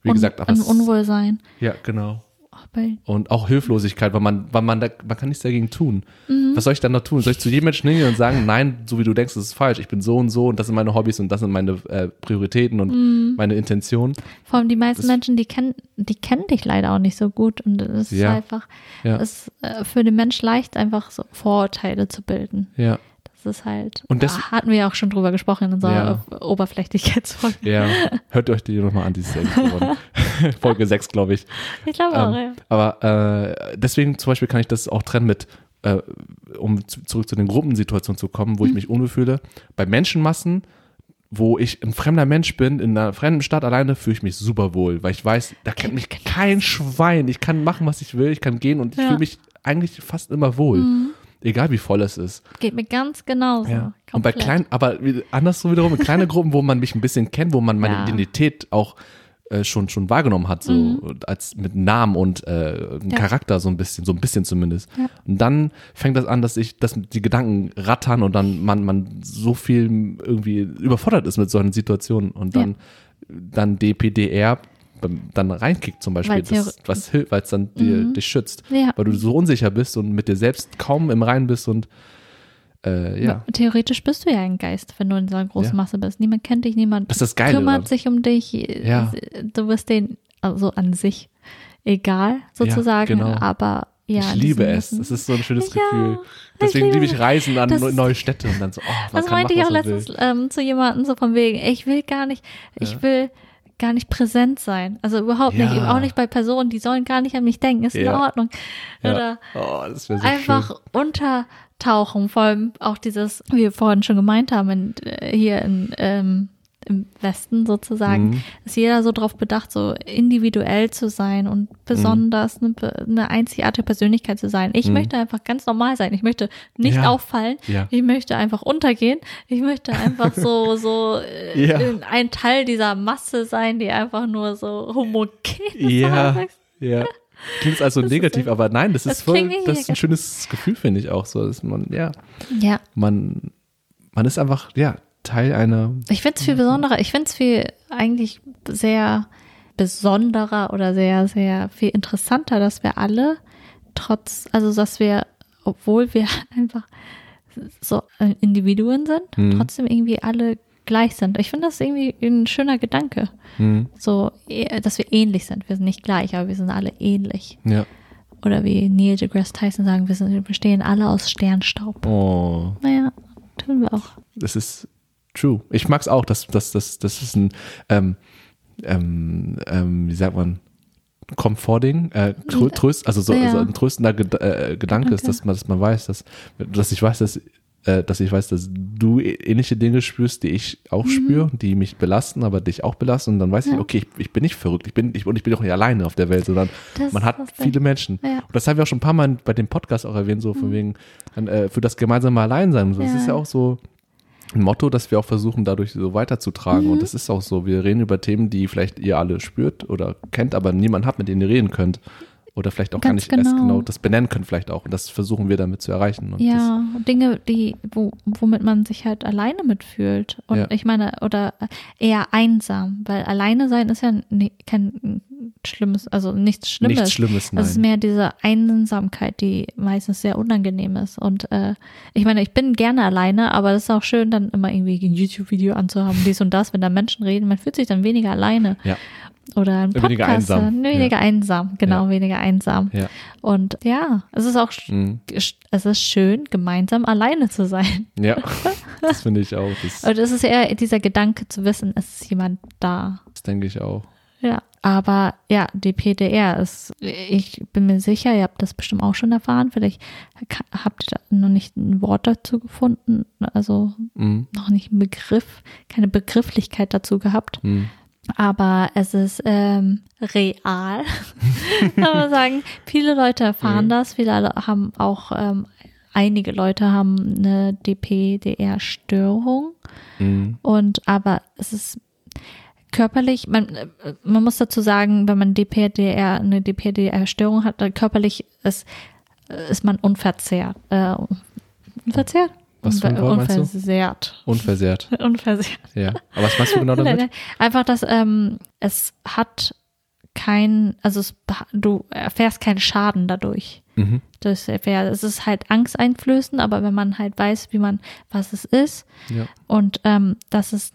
Speaker 1: Wie
Speaker 2: Un
Speaker 1: gesagt, aber
Speaker 2: ein Unwohlsein.
Speaker 1: ja, genau.
Speaker 2: Ach,
Speaker 1: Und auch Hilflosigkeit, weil man, weil man da, man kann nichts dagegen tun.
Speaker 2: Mhm.
Speaker 1: Was soll ich dann noch tun? Soll ich zu jedem Menschen hingehen und sagen, nein, so wie du denkst, das ist falsch. Ich bin so und so und das sind meine Hobbys und das sind meine äh, Prioritäten und
Speaker 2: Mhm.
Speaker 1: meine Intentionen.
Speaker 2: vor allem die meisten
Speaker 1: Das-
Speaker 2: Menschen, die kennen, die kennen dich leider auch nicht so gut und es ist
Speaker 1: Ja.
Speaker 2: einfach,
Speaker 1: Ja.
Speaker 2: es ist äh, für den Mensch leicht, einfach so Vorurteile zu bilden.
Speaker 1: Ja.
Speaker 2: Das ist halt,
Speaker 1: Und das-
Speaker 2: ah, hatten wir ja auch schon drüber gesprochen in unserer
Speaker 1: Ja.
Speaker 2: Oberflächlichkeitsfolge.
Speaker 1: Ja, [laughs] hört euch die nochmal an, die ist. [laughs] Folge 6, glaube ich.
Speaker 2: Ich glaube auch,
Speaker 1: Ähm,
Speaker 2: ja.
Speaker 1: aber äh, deswegen zum Beispiel kann ich das auch trennen mit, äh, um zu, zurück zu den Gruppensituationen zu kommen, wo
Speaker 2: Mhm.
Speaker 1: ich mich unwohl fühle. Bei Menschenmassen, wo ich ein fremder Mensch bin, in einer fremden Stadt alleine, fühle ich mich super wohl, weil ich weiß, da kennt mich kein Schwein. Ich kann machen, was ich will, ich kann gehen und ich
Speaker 2: Ja.
Speaker 1: fühle mich eigentlich fast immer wohl.
Speaker 2: Mhm.
Speaker 1: Egal wie voll es ist.
Speaker 2: Geht mir ganz genauso.
Speaker 1: Ja. Und bei kleinen, aber andersrum wiederum, in kleine [laughs] Gruppen, wo man mich ein bisschen kennt, wo man meine
Speaker 2: Ja.
Speaker 1: Identität auch äh, schon, schon wahrgenommen hat, so als mit Namen und äh,
Speaker 2: Mhm. Ja.
Speaker 1: Charakter so ein bisschen, so ein bisschen zumindest. Und dann fängt das an, dass ich, dass die Gedanken rattern und dann man, man so viel irgendwie überfordert ist mit solchen Situationen und dann, dann DPDR dann reinkickt zum Beispiel, weil es dann dir, dich schützt.
Speaker 2: Ja.
Speaker 1: Weil du so unsicher bist und mit dir selbst kaum im Reinen bist und äh, ja.
Speaker 2: Theoretisch bist du ja ein Geist, wenn du in so einer großen
Speaker 1: Ja.
Speaker 2: Masse bist. Niemand kennt dich, niemand
Speaker 1: Das ist das Geile.
Speaker 2: kümmert
Speaker 1: oder?
Speaker 2: sich um dich.
Speaker 1: Ja.
Speaker 2: Du wirst denen also an sich egal, sozusagen.
Speaker 1: genau.
Speaker 2: Aber ja.
Speaker 1: ich liebe es. Das ist so ein schönes
Speaker 2: Ja,
Speaker 1: Gefühl.
Speaker 2: ich
Speaker 1: Deswegen liebe
Speaker 2: liebe
Speaker 1: ich Reisen an
Speaker 2: das-
Speaker 1: neu- neue Städte und dann so, oh, man
Speaker 2: Das meinte ich auch letztens ähm, zu jemandem so von wegen, ich will gar nicht, ich
Speaker 1: Ja.
Speaker 2: will gar nicht präsent sein. Also überhaupt nicht.
Speaker 1: Ja.
Speaker 2: Auch nicht bei Personen, die sollen gar nicht an mich denken. Ist in
Speaker 1: Ja.
Speaker 2: Ordnung.
Speaker 1: Ja.
Speaker 2: Oder
Speaker 1: Oh, so
Speaker 2: einfach
Speaker 1: schön.
Speaker 2: untertauchen. Vor allem auch dieses, wie wir vorhin schon gemeint haben, in, äh, hier in, ähm, im Westen sozusagen,
Speaker 1: Mhm.
Speaker 2: ist jeder so drauf bedacht, so individuell zu sein und besonders eine, eine einzigartige Persönlichkeit zu sein. Ich
Speaker 1: Mhm.
Speaker 2: möchte einfach ganz normal sein. Ich möchte nicht
Speaker 1: Ja.
Speaker 2: auffallen.
Speaker 1: Ja.
Speaker 2: Ich möchte einfach untergehen. Ich möchte einfach so, [laughs] so äh,
Speaker 1: Ja.
Speaker 2: ein Teil dieser Masse sein, die einfach nur so homogen ist.
Speaker 1: Ja, ja. Klingt also [laughs]
Speaker 2: Das ist
Speaker 1: negativ, aber nein, das
Speaker 2: Das
Speaker 1: ist voll, das ist ein schönes Gefühl, finde ich auch so, dass man, ja,
Speaker 2: Ja.
Speaker 1: man, man ist einfach, ja, Teil einer,
Speaker 2: Ich finde es viel besonderer. Ich finde es viel eigentlich sehr besonderer oder sehr, sehr viel interessanter, dass wir alle trotz, also dass wir, obwohl wir [laughs] einfach so Individuen sind,
Speaker 1: Mhm.
Speaker 2: trotzdem irgendwie alle gleich sind. Ich finde das irgendwie ein schöner Gedanke.
Speaker 1: hm,
Speaker 2: So, eh, dass wir ähnlich sind. Wir sind nicht gleich, aber wir sind alle ähnlich.
Speaker 1: ja,
Speaker 2: Oder wie Neil deGrasse Tyson sagen, wir, sind, wir bestehen alle aus Sternstaub.
Speaker 1: oh,
Speaker 2: Naja, tun wir auch.
Speaker 1: das ist true. Ich mag's auch, dass das, das, das ist ein, ähm, ähm, ähm, wie sagt man, Comforting, äh, trö tröst, also so,
Speaker 2: Ja.
Speaker 1: so ein tröstender Ged äh, Gedanke ist,
Speaker 2: Okay.
Speaker 1: dass man, dass man weiß, dass, dass ich weiß, dass, äh, dass ich weiß, dass du ä- ähnliche Dinge spürst, die ich auch spüre, die mich belasten, aber dich auch belasten. Und dann weiß ich,
Speaker 2: Mhm. Ja.
Speaker 1: okay, ich, ich bin nicht verrückt, ich bin, ich, und ich bin auch nicht alleine auf der Welt, sondern
Speaker 2: Das
Speaker 1: man hat
Speaker 2: ist
Speaker 1: viele Menschen.
Speaker 2: Ja.
Speaker 1: Und das haben wir auch schon ein paar Mal bei dem Podcast auch erwähnt, so von wegen, äh, für das gemeinsame Alleinsein. So, Das ist ja auch so ein Motto, das wir auch versuchen, dadurch so weiterzutragen.
Speaker 2: Mhm.
Speaker 1: Und das ist auch so. Wir reden über Themen, die vielleicht ihr alle spürt oder kennt, aber niemand hat, mit denen ihr reden könnt. Oder vielleicht auch gar
Speaker 2: Ganz
Speaker 1: nicht erst
Speaker 2: genau.
Speaker 1: genau das benennen könnt, vielleicht auch. Und das versuchen wir damit zu erreichen. Und
Speaker 2: Ja, Dinge, die, wo, womit man sich halt alleine mitfühlt. Und
Speaker 1: Ja.
Speaker 2: ich meine, oder eher einsam, weil alleine sein ist ja ni- kein schlimmes, also nichts Schlimmes.
Speaker 1: nichts Schlimmes, nein.
Speaker 2: Es ist mehr diese Einsamkeit, die meistens sehr unangenehm ist. Und äh, ich meine, ich bin gerne alleine, aber es ist auch schön, dann immer irgendwie ein YouTube-Video anzuhaben, dies und das, wenn da Menschen reden. Man fühlt sich dann weniger alleine.
Speaker 1: Ja.
Speaker 2: Oder ein Podcast.
Speaker 1: Weniger einsam.
Speaker 2: äh, Weniger einsam, genau,
Speaker 1: Ja.
Speaker 2: weniger einsam.
Speaker 1: ja.
Speaker 2: Und ja, es ist auch
Speaker 1: Mhm.
Speaker 2: es ist schön, gemeinsam alleine zu sein. [laughs]
Speaker 1: ja, [laughs] das finde ich auch. Das,
Speaker 2: Und es ist eher dieser Gedanke zu wissen, es ist jemand da.
Speaker 1: das denke ich auch.
Speaker 2: Ja. Aber ja, die PDR ist, ich bin mir sicher, ihr habt das bestimmt auch schon erfahren. Vielleicht habt ihr da noch nicht ein Wort dazu gefunden, also
Speaker 1: Mhm.
Speaker 2: noch nicht einen Begriff, keine Begrifflichkeit dazu gehabt.
Speaker 1: Mhm.
Speaker 2: Aber es ist ähm, real. [laughs] Kann man sagen. Viele Leute erfahren
Speaker 1: Mhm.
Speaker 2: das. Viele le- haben auch, ähm, einige Leute haben eine DPDR-Störung.
Speaker 1: Mhm.
Speaker 2: Und aber es ist körperlich, man, man muss dazu sagen, wenn man DPDR, eine DPDR-Störung hat, dann körperlich ist, ist man unverzehrt. Äh, unverzehrt?
Speaker 1: Was für ein Wort meinst du?
Speaker 2: Unversehrt.
Speaker 1: Unversehrt. [laughs]
Speaker 2: Unversehrt.
Speaker 1: Ja. Aber was meinst du genau damit? [laughs]
Speaker 2: Nein, nein. Einfach, dass ähm, es hat kein, also es, du erfährst keinen Schaden dadurch.
Speaker 1: Mhm.
Speaker 2: Das erfährt, es ist halt angsteinflößend, aber wenn man halt weiß, wie man, was es ist
Speaker 1: Ja.
Speaker 2: und ähm, dass es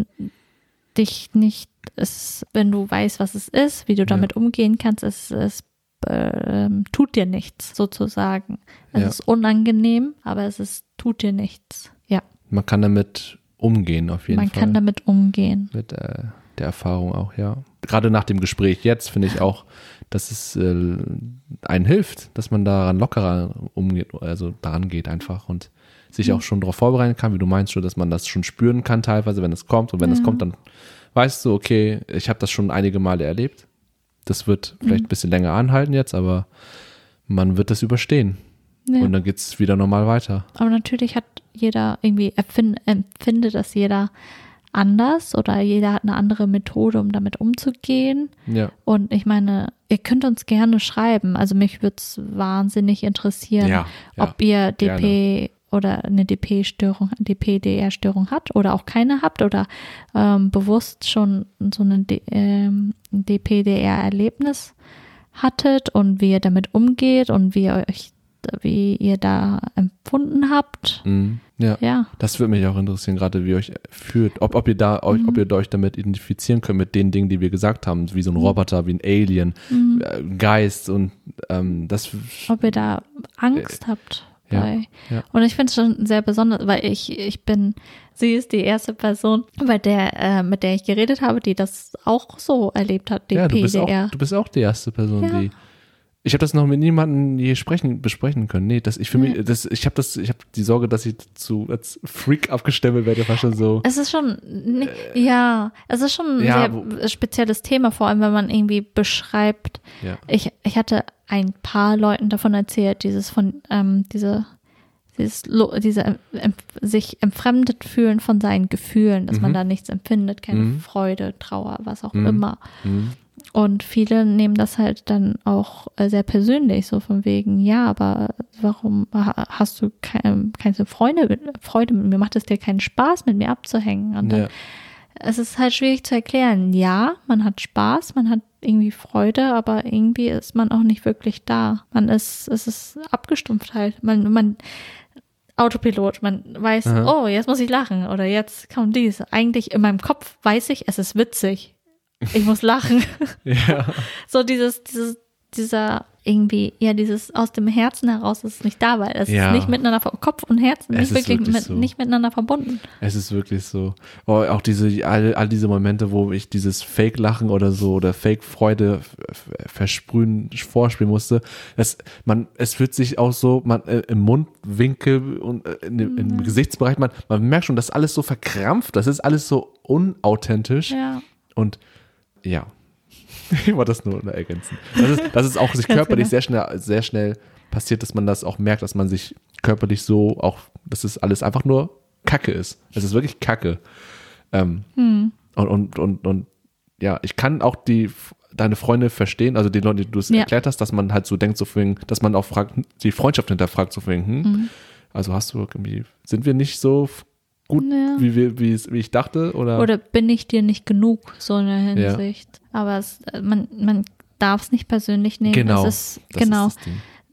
Speaker 2: dich nicht, es, wenn du weißt, was es ist, wie du damit umgehen kannst, es, es ähm, tut dir nichts sozusagen. Es
Speaker 1: Ja.
Speaker 2: ist unangenehm, aber es ist, tut dir nichts. Ja,
Speaker 1: Man kann damit umgehen, auf jeden
Speaker 2: man
Speaker 1: Fall.
Speaker 2: kann damit umgehen.
Speaker 1: mit äh, der Erfahrung auch, ja. Gerade nach dem Gespräch jetzt finde ich auch, dass es äh, einen hilft, dass man daran lockerer umgeht, also daran geht einfach und sich
Speaker 2: Mhm.
Speaker 1: auch schon darauf vorbereiten kann, wie du meinst schon, dass man das schon spüren kann teilweise, wenn es kommt. Und wenn es
Speaker 2: Ja.
Speaker 1: kommt, dann weißt du, okay, ich habe das schon einige Male erlebt. Das wird
Speaker 2: Mhm.
Speaker 1: vielleicht ein bisschen länger anhalten jetzt, aber man wird das überstehen.
Speaker 2: Ja.
Speaker 1: Und dann geht es wieder normal weiter.
Speaker 2: Aber natürlich hat jeder irgendwie, empfind, empfindet das jeder anders oder jeder hat eine andere Methode, um damit umzugehen.
Speaker 1: Ja.
Speaker 2: Und ich meine, ihr könnt uns gerne schreiben. Also mich würde es wahnsinnig interessieren,
Speaker 1: Ja, ja,
Speaker 2: ob ihr DP oder eine DP-Störung, DP-DR-Störung habt oder auch keine habt oder ähm, bewusst schon so eine D- ähm, DP-DR-Erlebnis hattet und wie ihr damit umgeht und wie ihr euch wie ihr da empfunden habt.
Speaker 1: Mhm. Ja.
Speaker 2: Ja.
Speaker 1: Das würde mich auch interessieren, gerade wie ihr euch fühlt. Ob, ob ihr da euch,
Speaker 2: Mhm.
Speaker 1: ob ihr euch damit identifizieren könnt mit den Dingen, die wir gesagt haben, wie so ein
Speaker 2: Mhm.
Speaker 1: Roboter, wie ein Alien,
Speaker 2: Mhm.
Speaker 1: äh, Geist und ähm, das
Speaker 2: Ob ihr da Angst habt.
Speaker 1: Äh, ja,
Speaker 2: Bei.
Speaker 1: ja.
Speaker 2: Und ich finde es schon sehr besonders, weil ich, ich bin, sie ist die erste Person, bei der, äh, mit der ich geredet habe, die das auch so erlebt hat, die
Speaker 1: ja, du bist, auch,
Speaker 2: PDR.
Speaker 1: du bist auch die erste Person,
Speaker 2: Ja.
Speaker 1: die. Ich habe das noch mit niemandem je sprechen, besprechen können. Nee, das, ich für
Speaker 2: Nee.
Speaker 1: mich, das, ich habe das, ich habe die Sorge, dass ich zu als Freak abgestempelt werde, war schon so.
Speaker 2: Es ist schon, ni- ja, es ist schon ein
Speaker 1: Äh, ja,
Speaker 2: sehr spezielles Thema, vor allem wenn man irgendwie beschreibt.
Speaker 1: Ja.
Speaker 2: Ich, ich hatte ein paar Leuten davon erzählt, dieses von, ähm, diese, dieses, diese em, sich entfremdet fühlen von seinen Gefühlen, dass man
Speaker 1: Mhm.
Speaker 2: da nichts empfindet, keine
Speaker 1: Mhm.
Speaker 2: Freude, Trauer, was auch
Speaker 1: Mhm.
Speaker 2: immer.
Speaker 1: Hm.
Speaker 2: Und viele nehmen das halt dann auch äh, sehr persönlich, so von wegen, ja, aber warum ha- hast du keine, keine Freude, Freude mit mir? Macht es dir keinen Spaß, mit mir abzuhängen? Und dann,
Speaker 1: Ja.
Speaker 2: es ist halt schwierig zu erklären. Ja, man hat Spaß, man hat irgendwie Freude, aber irgendwie ist man auch nicht wirklich da. Man ist, es ist abgestumpft halt. Man, man, Autopilot, man weiß,
Speaker 1: Aha.
Speaker 2: oh, jetzt muss ich lachen oder jetzt kommt dies. Eigentlich in meinem Kopf weiß ich, es ist witzig. Ich muss lachen. [laughs]
Speaker 1: ja.
Speaker 2: so dieses, dieses, dieser irgendwie, ja, dieses aus dem Herzen heraus ist nicht da, weil es
Speaker 1: Ja.
Speaker 2: ist nicht miteinander, Kopf und Herzen,
Speaker 1: Es
Speaker 2: nicht
Speaker 1: ist
Speaker 2: wirklich,
Speaker 1: wirklich
Speaker 2: mit,
Speaker 1: so.
Speaker 2: nicht miteinander verbunden.
Speaker 1: Es ist wirklich so. Oh, auch diese, all, all diese Momente, wo ich dieses Fake-Lachen oder so oder Fake-Freude versprühen, vorspielen musste. Das, man, es fühlt sich auch so, man, äh, im Mundwinkel und äh, in, dem- im Gesichtsbereich, man, man merkt schon, das ist alles so verkrampft, das ist alles so unauthentisch
Speaker 2: Ja.
Speaker 1: und ja. [laughs] Ich wollte das nur ergänzen. Das ist, das ist auch sich [laughs] körperlich
Speaker 2: genau.
Speaker 1: sehr schnell, sehr schnell passiert, dass man das auch merkt, dass man sich körperlich so auch, dass es alles einfach nur Kacke ist. Es ist wirklich Kacke. Ähm,
Speaker 2: Hm.
Speaker 1: und, und, und, und ja, ich kann auch die deine Freunde verstehen, also die Leute, die du es
Speaker 2: Ja.
Speaker 1: erklärt hast, dass man halt so denkt, so wegen- dass man auch fragt, die Freundschaft hinterfragt, so wegen, hm,
Speaker 2: Mhm.
Speaker 1: also hast du irgendwie, sind wir nicht so gut,
Speaker 2: Ja.
Speaker 1: wie, wie, wie ich dachte? Oder,
Speaker 2: Oder bin ich dir nicht genug, so in der Hinsicht. Aber es, äh, man, man darf es nicht persönlich nehmen.
Speaker 1: genau,
Speaker 2: Es ist,
Speaker 1: das
Speaker 2: genau,
Speaker 1: ist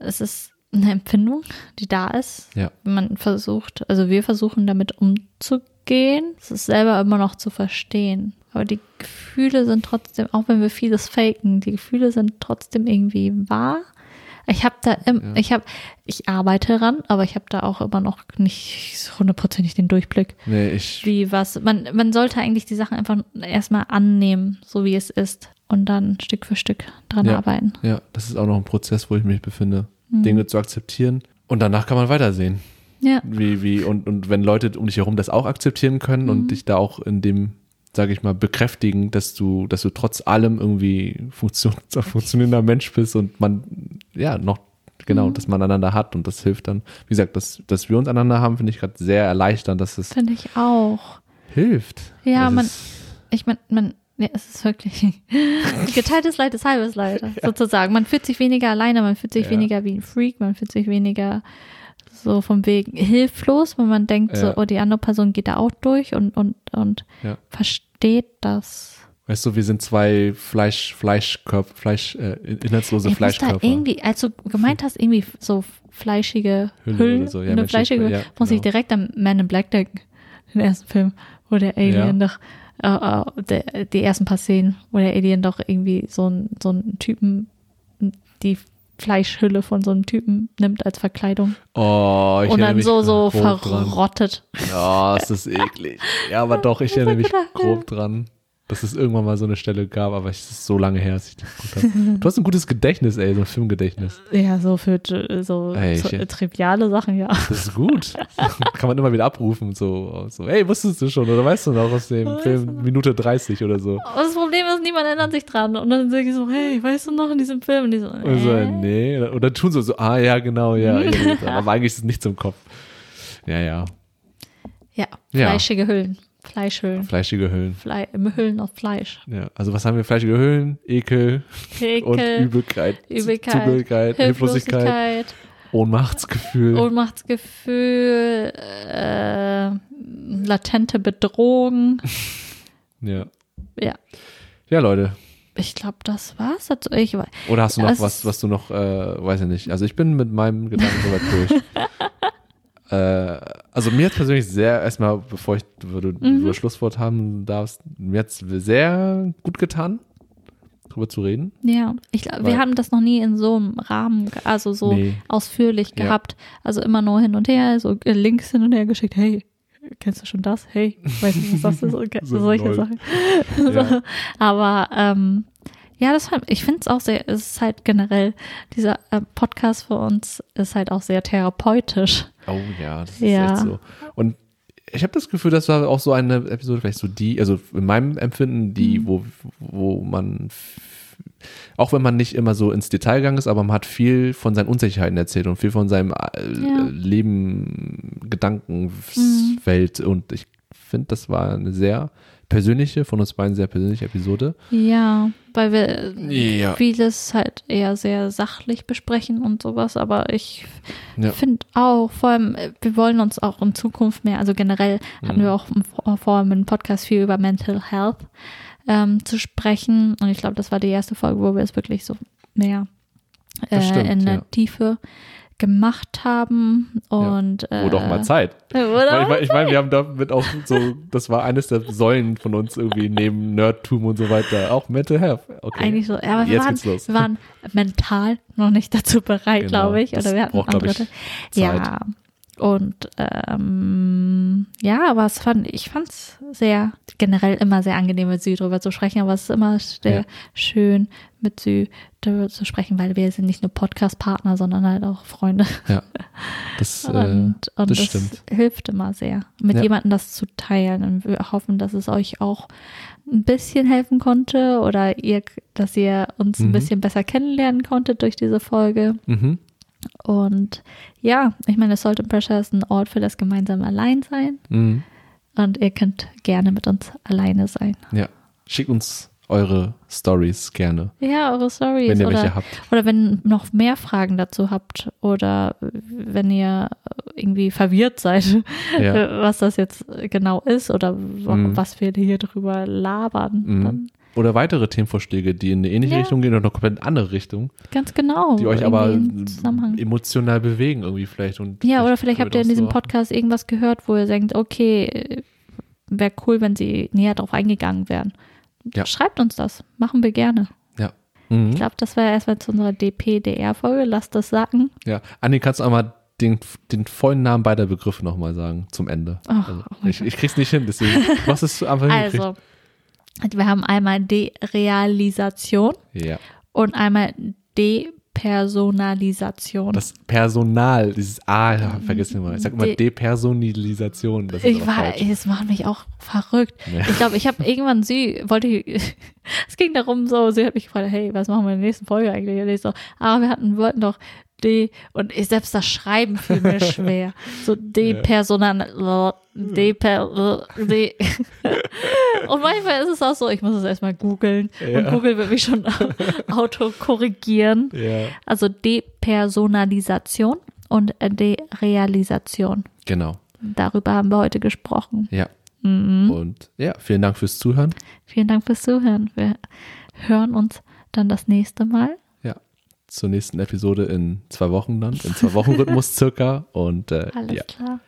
Speaker 2: es ist eine Empfindung, die da ist.
Speaker 1: Ja.
Speaker 2: Man versucht, also wir versuchen damit umzugehen, es ist selber immer noch zu verstehen. Aber die Gefühle sind trotzdem, auch wenn wir vieles faken, die Gefühle sind trotzdem irgendwie wahr. Ich habe da, im,
Speaker 1: Ja.
Speaker 2: ich habe, ich arbeite ran, aber ich habe da auch immer noch nicht hundertprozentig den Durchblick
Speaker 1: Nee, ich,
Speaker 2: wie was. Man, man sollte eigentlich die Sachen einfach erstmal annehmen, so wie es ist, und dann Stück für Stück dran
Speaker 1: Ja.
Speaker 2: arbeiten.
Speaker 1: ja, das ist auch noch ein Prozess, wo ich mich befinde,
Speaker 2: Mhm.
Speaker 1: Dinge zu akzeptieren. Und danach kann man weitersehen.
Speaker 2: Ja.
Speaker 1: Wie, wie, und, und wenn Leute um dich herum das auch akzeptieren können
Speaker 2: Mhm.
Speaker 1: und dich da auch in dem, sage ich mal, bekräftigen, dass du, dass du trotz allem irgendwie Funktion, [laughs] ein funktionierender Mensch bist und man, ja, noch, genau,
Speaker 2: Mhm.
Speaker 1: dass man einander hat und das hilft dann. Wie gesagt, dass, dass wir uns einander haben, finde ich gerade sehr erleichternd, dass es
Speaker 2: Finde ich auch.
Speaker 1: hilft.
Speaker 2: Ja,
Speaker 1: das
Speaker 2: man-
Speaker 1: ist,
Speaker 2: Ich meine, man, ja, es ist wirklich [laughs] geteiltes Leid ist halbes Leid, [laughs] sozusagen. Man fühlt sich weniger alleine, man fühlt sich
Speaker 1: Ja.
Speaker 2: weniger wie ein Freak, man fühlt sich weniger so von wegen hilflos, wenn man denkt,
Speaker 1: Ja.
Speaker 2: so, oh, die andere Person geht da auch durch und, und, und
Speaker 1: Ja.
Speaker 2: Versteht das.
Speaker 1: weißt du, wir sind zwei Fleisch, Fleischkörper, Fleisch, äh, inhaltslose
Speaker 2: Ich muss da
Speaker 1: Fleischkörper.
Speaker 2: irgendwie, als du gemeint hast, irgendwie so fleischige
Speaker 1: Hülle
Speaker 2: Hüllen,
Speaker 1: oder so, ja,
Speaker 2: eine fleischige,
Speaker 1: ja,
Speaker 2: muss ich
Speaker 1: genau.
Speaker 2: direkt an Man in Black denken, den ersten Film, wo der Alien
Speaker 1: Ja.
Speaker 2: doch, äh, äh, der, die ersten paar Szenen, wo der Alien doch irgendwie so einen so einen Typen, die Fleischhülle von so einem Typen nimmt als Verkleidung
Speaker 1: Oh, ich
Speaker 2: und dann so, so
Speaker 1: grob dran.
Speaker 2: verrottet.
Speaker 1: Ja, es ist eklig. Ja, aber [laughs] doch, ich erinnere mich grob dran, dass es irgendwann mal so eine Stelle gab, aber es ist so lange her, dass ich das geguckt habe. Du hast ein gutes Gedächtnis, ey, so ein Filmgedächtnis.
Speaker 2: Ja, so für äh, so,
Speaker 1: Ey,
Speaker 2: so
Speaker 1: ich-
Speaker 2: triviale Sachen, ja.
Speaker 1: Das ist gut. [laughs] Kann man immer wieder abrufen. So, so, ey, wusstest du schon oder weißt du noch aus dem Film. Minute 30 oder so?
Speaker 2: Aber das Problem ist, niemand erinnert sich dran. Und dann sage ich so, hey, weißt du noch in diesem Film? Und die so,
Speaker 1: Und so,
Speaker 2: äh?
Speaker 1: nee. Oder tun so, so, ah, ja, genau, ja. ja. [laughs] aber eigentlich ist es nicht zum Kopf. Ja, ja.
Speaker 2: Ja,
Speaker 1: Ja.
Speaker 2: fleischige Hüllen. Fleischhüllen.
Speaker 1: Fleischige Hüllen.
Speaker 2: Flei Hüllen aus Fleisch.
Speaker 1: Ja, also was haben wir? Fleischige Hüllen, Ekel, und
Speaker 2: Ekel,
Speaker 1: Übelkeit,
Speaker 2: Übelkeit,
Speaker 1: Zugehörigkeit, Hilflosigkeit,
Speaker 2: Hilflosigkeit,
Speaker 1: Ohnmachtsgefühl.
Speaker 2: Ohnmachtsgefühl, äh, latente Bedrohung.
Speaker 1: ja.
Speaker 2: Ja,
Speaker 1: Ja, Leute.
Speaker 2: ich glaube, das war's. Also ich,
Speaker 1: Oder hast du noch was, was du noch, äh, weiß ich nicht. Also ich bin mit meinem Gedanken soweit durch. [laughs] äh, also mir hat persönlich sehr, erstmal, bevor ich du, du
Speaker 2: Mhm.
Speaker 1: das Schlusswort haben darfst, mir hat es sehr gut getan, drüber zu reden.
Speaker 2: ja, ich glaube, wir haben das noch nie in so einem Rahmen, also so
Speaker 1: Nee.
Speaker 2: ausführlich
Speaker 1: Ja.
Speaker 2: gehabt. Also immer nur hin und her, so Links hin und her geschickt. Hey, kennst du schon das? Hey, weißt du, was das ist? Okay, [laughs]
Speaker 1: So
Speaker 2: solche. Sachen. [laughs]
Speaker 1: Ja.
Speaker 2: so, aber ähm, ja, das ich finde es auch sehr, es ist halt generell, dieser äh, Podcast für uns ist halt auch sehr therapeutisch.
Speaker 1: Oh ja, das ist
Speaker 2: Ja.
Speaker 1: echt so. Und ich habe das Gefühl, das war auch so eine Episode, vielleicht so die, also in meinem Empfinden,
Speaker 2: Mhm.
Speaker 1: die, wo, wo man, auch wenn man nicht immer so ins Detail gegangen ist, aber man hat viel von seinen Unsicherheiten erzählt und viel von seinem äh,
Speaker 2: Ja.
Speaker 1: Leben,
Speaker 2: Mhm.
Speaker 1: Gedankenwelt. Und ich finde, das war eine sehr persönliche, von uns beiden sehr persönliche Episode.
Speaker 2: Ja, weil wir
Speaker 1: Ja.
Speaker 2: vieles halt eher sehr sachlich besprechen und sowas, aber ich
Speaker 1: Ja.
Speaker 2: finde auch, vor allem, äh, wir wollen uns auch in Zukunft mehr, also generell hatten
Speaker 1: Mhm.
Speaker 2: wir auch Vor- vor im Podcast viel über Mental Health ähm, zu sprechen und ich glaube, das war die erste Folge, wo wir es wirklich so mehr äh,
Speaker 1: stimmt,
Speaker 2: in der
Speaker 1: ja.
Speaker 2: Tiefe gemacht haben und äh,
Speaker 1: Wurde auch [laughs] mal Zeit.
Speaker 2: Wurde
Speaker 1: ich meine, ich mein, wir haben damit auch so, das war eines der Säulen von uns irgendwie neben Nerdtum und so weiter. Auch Mental Health. Okay.
Speaker 2: Eigentlich so, ja, aber wir waren,
Speaker 1: geht's los.
Speaker 2: wir waren mental noch nicht dazu bereit,
Speaker 1: Genau,
Speaker 2: glaube ich.
Speaker 1: das
Speaker 2: Oder wir hatten
Speaker 1: braucht,
Speaker 2: andere. Ja. Und ähm, ja, aber es fand, ich fand es sehr, generell immer sehr angenehm, mit Sü drüber zu sprechen, aber es ist immer sehr
Speaker 1: Ja.
Speaker 2: schön, mit Sü drüber zu sprechen, weil wir sind nicht nur Podcast-Partner, sondern halt auch Freunde.
Speaker 1: Ja. [laughs] Das, äh,
Speaker 2: Und, und
Speaker 1: das
Speaker 2: das,
Speaker 1: stimmt.
Speaker 2: hilft immer sehr, mit
Speaker 1: Ja.
Speaker 2: jemandem das zu teilen. Und wir hoffen, dass es euch auch ein bisschen helfen konnte oder ihr, dass ihr uns ein
Speaker 1: Mhm.
Speaker 2: bisschen besser kennenlernen konntet durch diese Folge.
Speaker 1: Mhm.
Speaker 2: Und ja, ich meine, Salt and Pressure ist ein Ort für das gemeinsame Alleinsein.
Speaker 1: Mhm.
Speaker 2: Und ihr könnt gerne mit uns alleine sein.
Speaker 1: Ja. Schickt uns eure Stories gerne,
Speaker 2: Ja, eure Stories.
Speaker 1: wenn ihr
Speaker 2: oder,
Speaker 1: welche habt.
Speaker 2: oder wenn noch mehr Fragen dazu habt oder wenn ihr irgendwie verwirrt seid, [laughs]
Speaker 1: Ja.
Speaker 2: äh, [laughs] was das jetzt genau ist oder
Speaker 1: Mhm.
Speaker 2: was wir hier drüber labern.
Speaker 1: Mhm. Oder weitere Themenvorschläge, die in eine ähnliche
Speaker 2: Ja.
Speaker 1: Richtung gehen oder eine komplett andere Richtung,
Speaker 2: ganz genau.
Speaker 1: die euch aber emotional bewegen irgendwie vielleicht. Und
Speaker 2: Ja, oder vielleicht habt ihr in diesem Podcast irgendwas gehört, wo ihr denkt, okay, wäre cool, wenn sie näher drauf eingegangen wären.
Speaker 1: Ja.
Speaker 2: Schreibt uns das. Machen wir gerne.
Speaker 1: Ja. Mhm.
Speaker 2: Ich glaube, das war erstmal zu unserer DP-DR-Folge. Lasst das sacken.
Speaker 1: Ja. Anni, kannst du einmal den, den vollen Namen beider Begriffe nochmal sagen zum Ende?
Speaker 2: Oh,
Speaker 1: Also,
Speaker 2: oh
Speaker 1: ich, ich krieg's nicht hin, deswegen. [laughs] Was ist einfach hingekriegt?
Speaker 2: Also, wir haben einmal Derealisation
Speaker 1: Ja.
Speaker 2: und einmal Depersonalisation.
Speaker 1: Das Personal, dieses A, ja, vergiss nicht mal. Ich sag immer
Speaker 2: De-
Speaker 1: Depersonalisation. Das ist
Speaker 2: ich war, es macht mich auch verrückt.
Speaker 1: Ja.
Speaker 2: Ich glaube, ich habe irgendwann sie, wollte ich, [laughs] es ging darum so, sie hat mich gefragt, hey, was machen wir in der nächsten Folge eigentlich? Und ich so, ah, wir hatten, wollten doch D, und ich, selbst das Schreiben fiel mir [laughs] schwer. So depersonal, deper, de. [laughs] Und manchmal ist es auch so, ich muss es erstmal googeln und
Speaker 1: Ja.
Speaker 2: Google wird mich schon [laughs] auto korrigieren.
Speaker 1: Ja.
Speaker 2: Also Depersonalisation und Derealisation.
Speaker 1: Genau.
Speaker 2: Darüber haben wir heute gesprochen.
Speaker 1: Ja.
Speaker 2: Mhm.
Speaker 1: Und ja, vielen Dank fürs Zuhören.
Speaker 2: Vielen Dank fürs Zuhören. Wir hören uns dann das nächste Mal.
Speaker 1: Zur nächsten Episode in zwei Wochen dann, in zwei Wochen Rhythmus [laughs] circa. Und äh,
Speaker 2: Alles
Speaker 1: ja.
Speaker 2: klar.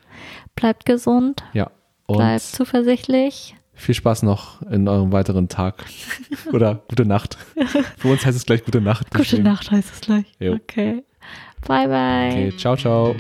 Speaker 2: Bleibt gesund,
Speaker 1: Ja. Und
Speaker 2: bleibt zuversichtlich.
Speaker 1: viel Spaß noch in eurem weiteren Tag. [laughs] Oder gute Nacht. Für uns heißt es gleich gute Nacht.
Speaker 2: Gute Nacht heißt es gleich.
Speaker 1: Jo.
Speaker 2: Okay. Bye, bye.
Speaker 1: Okay, ciao, ciao.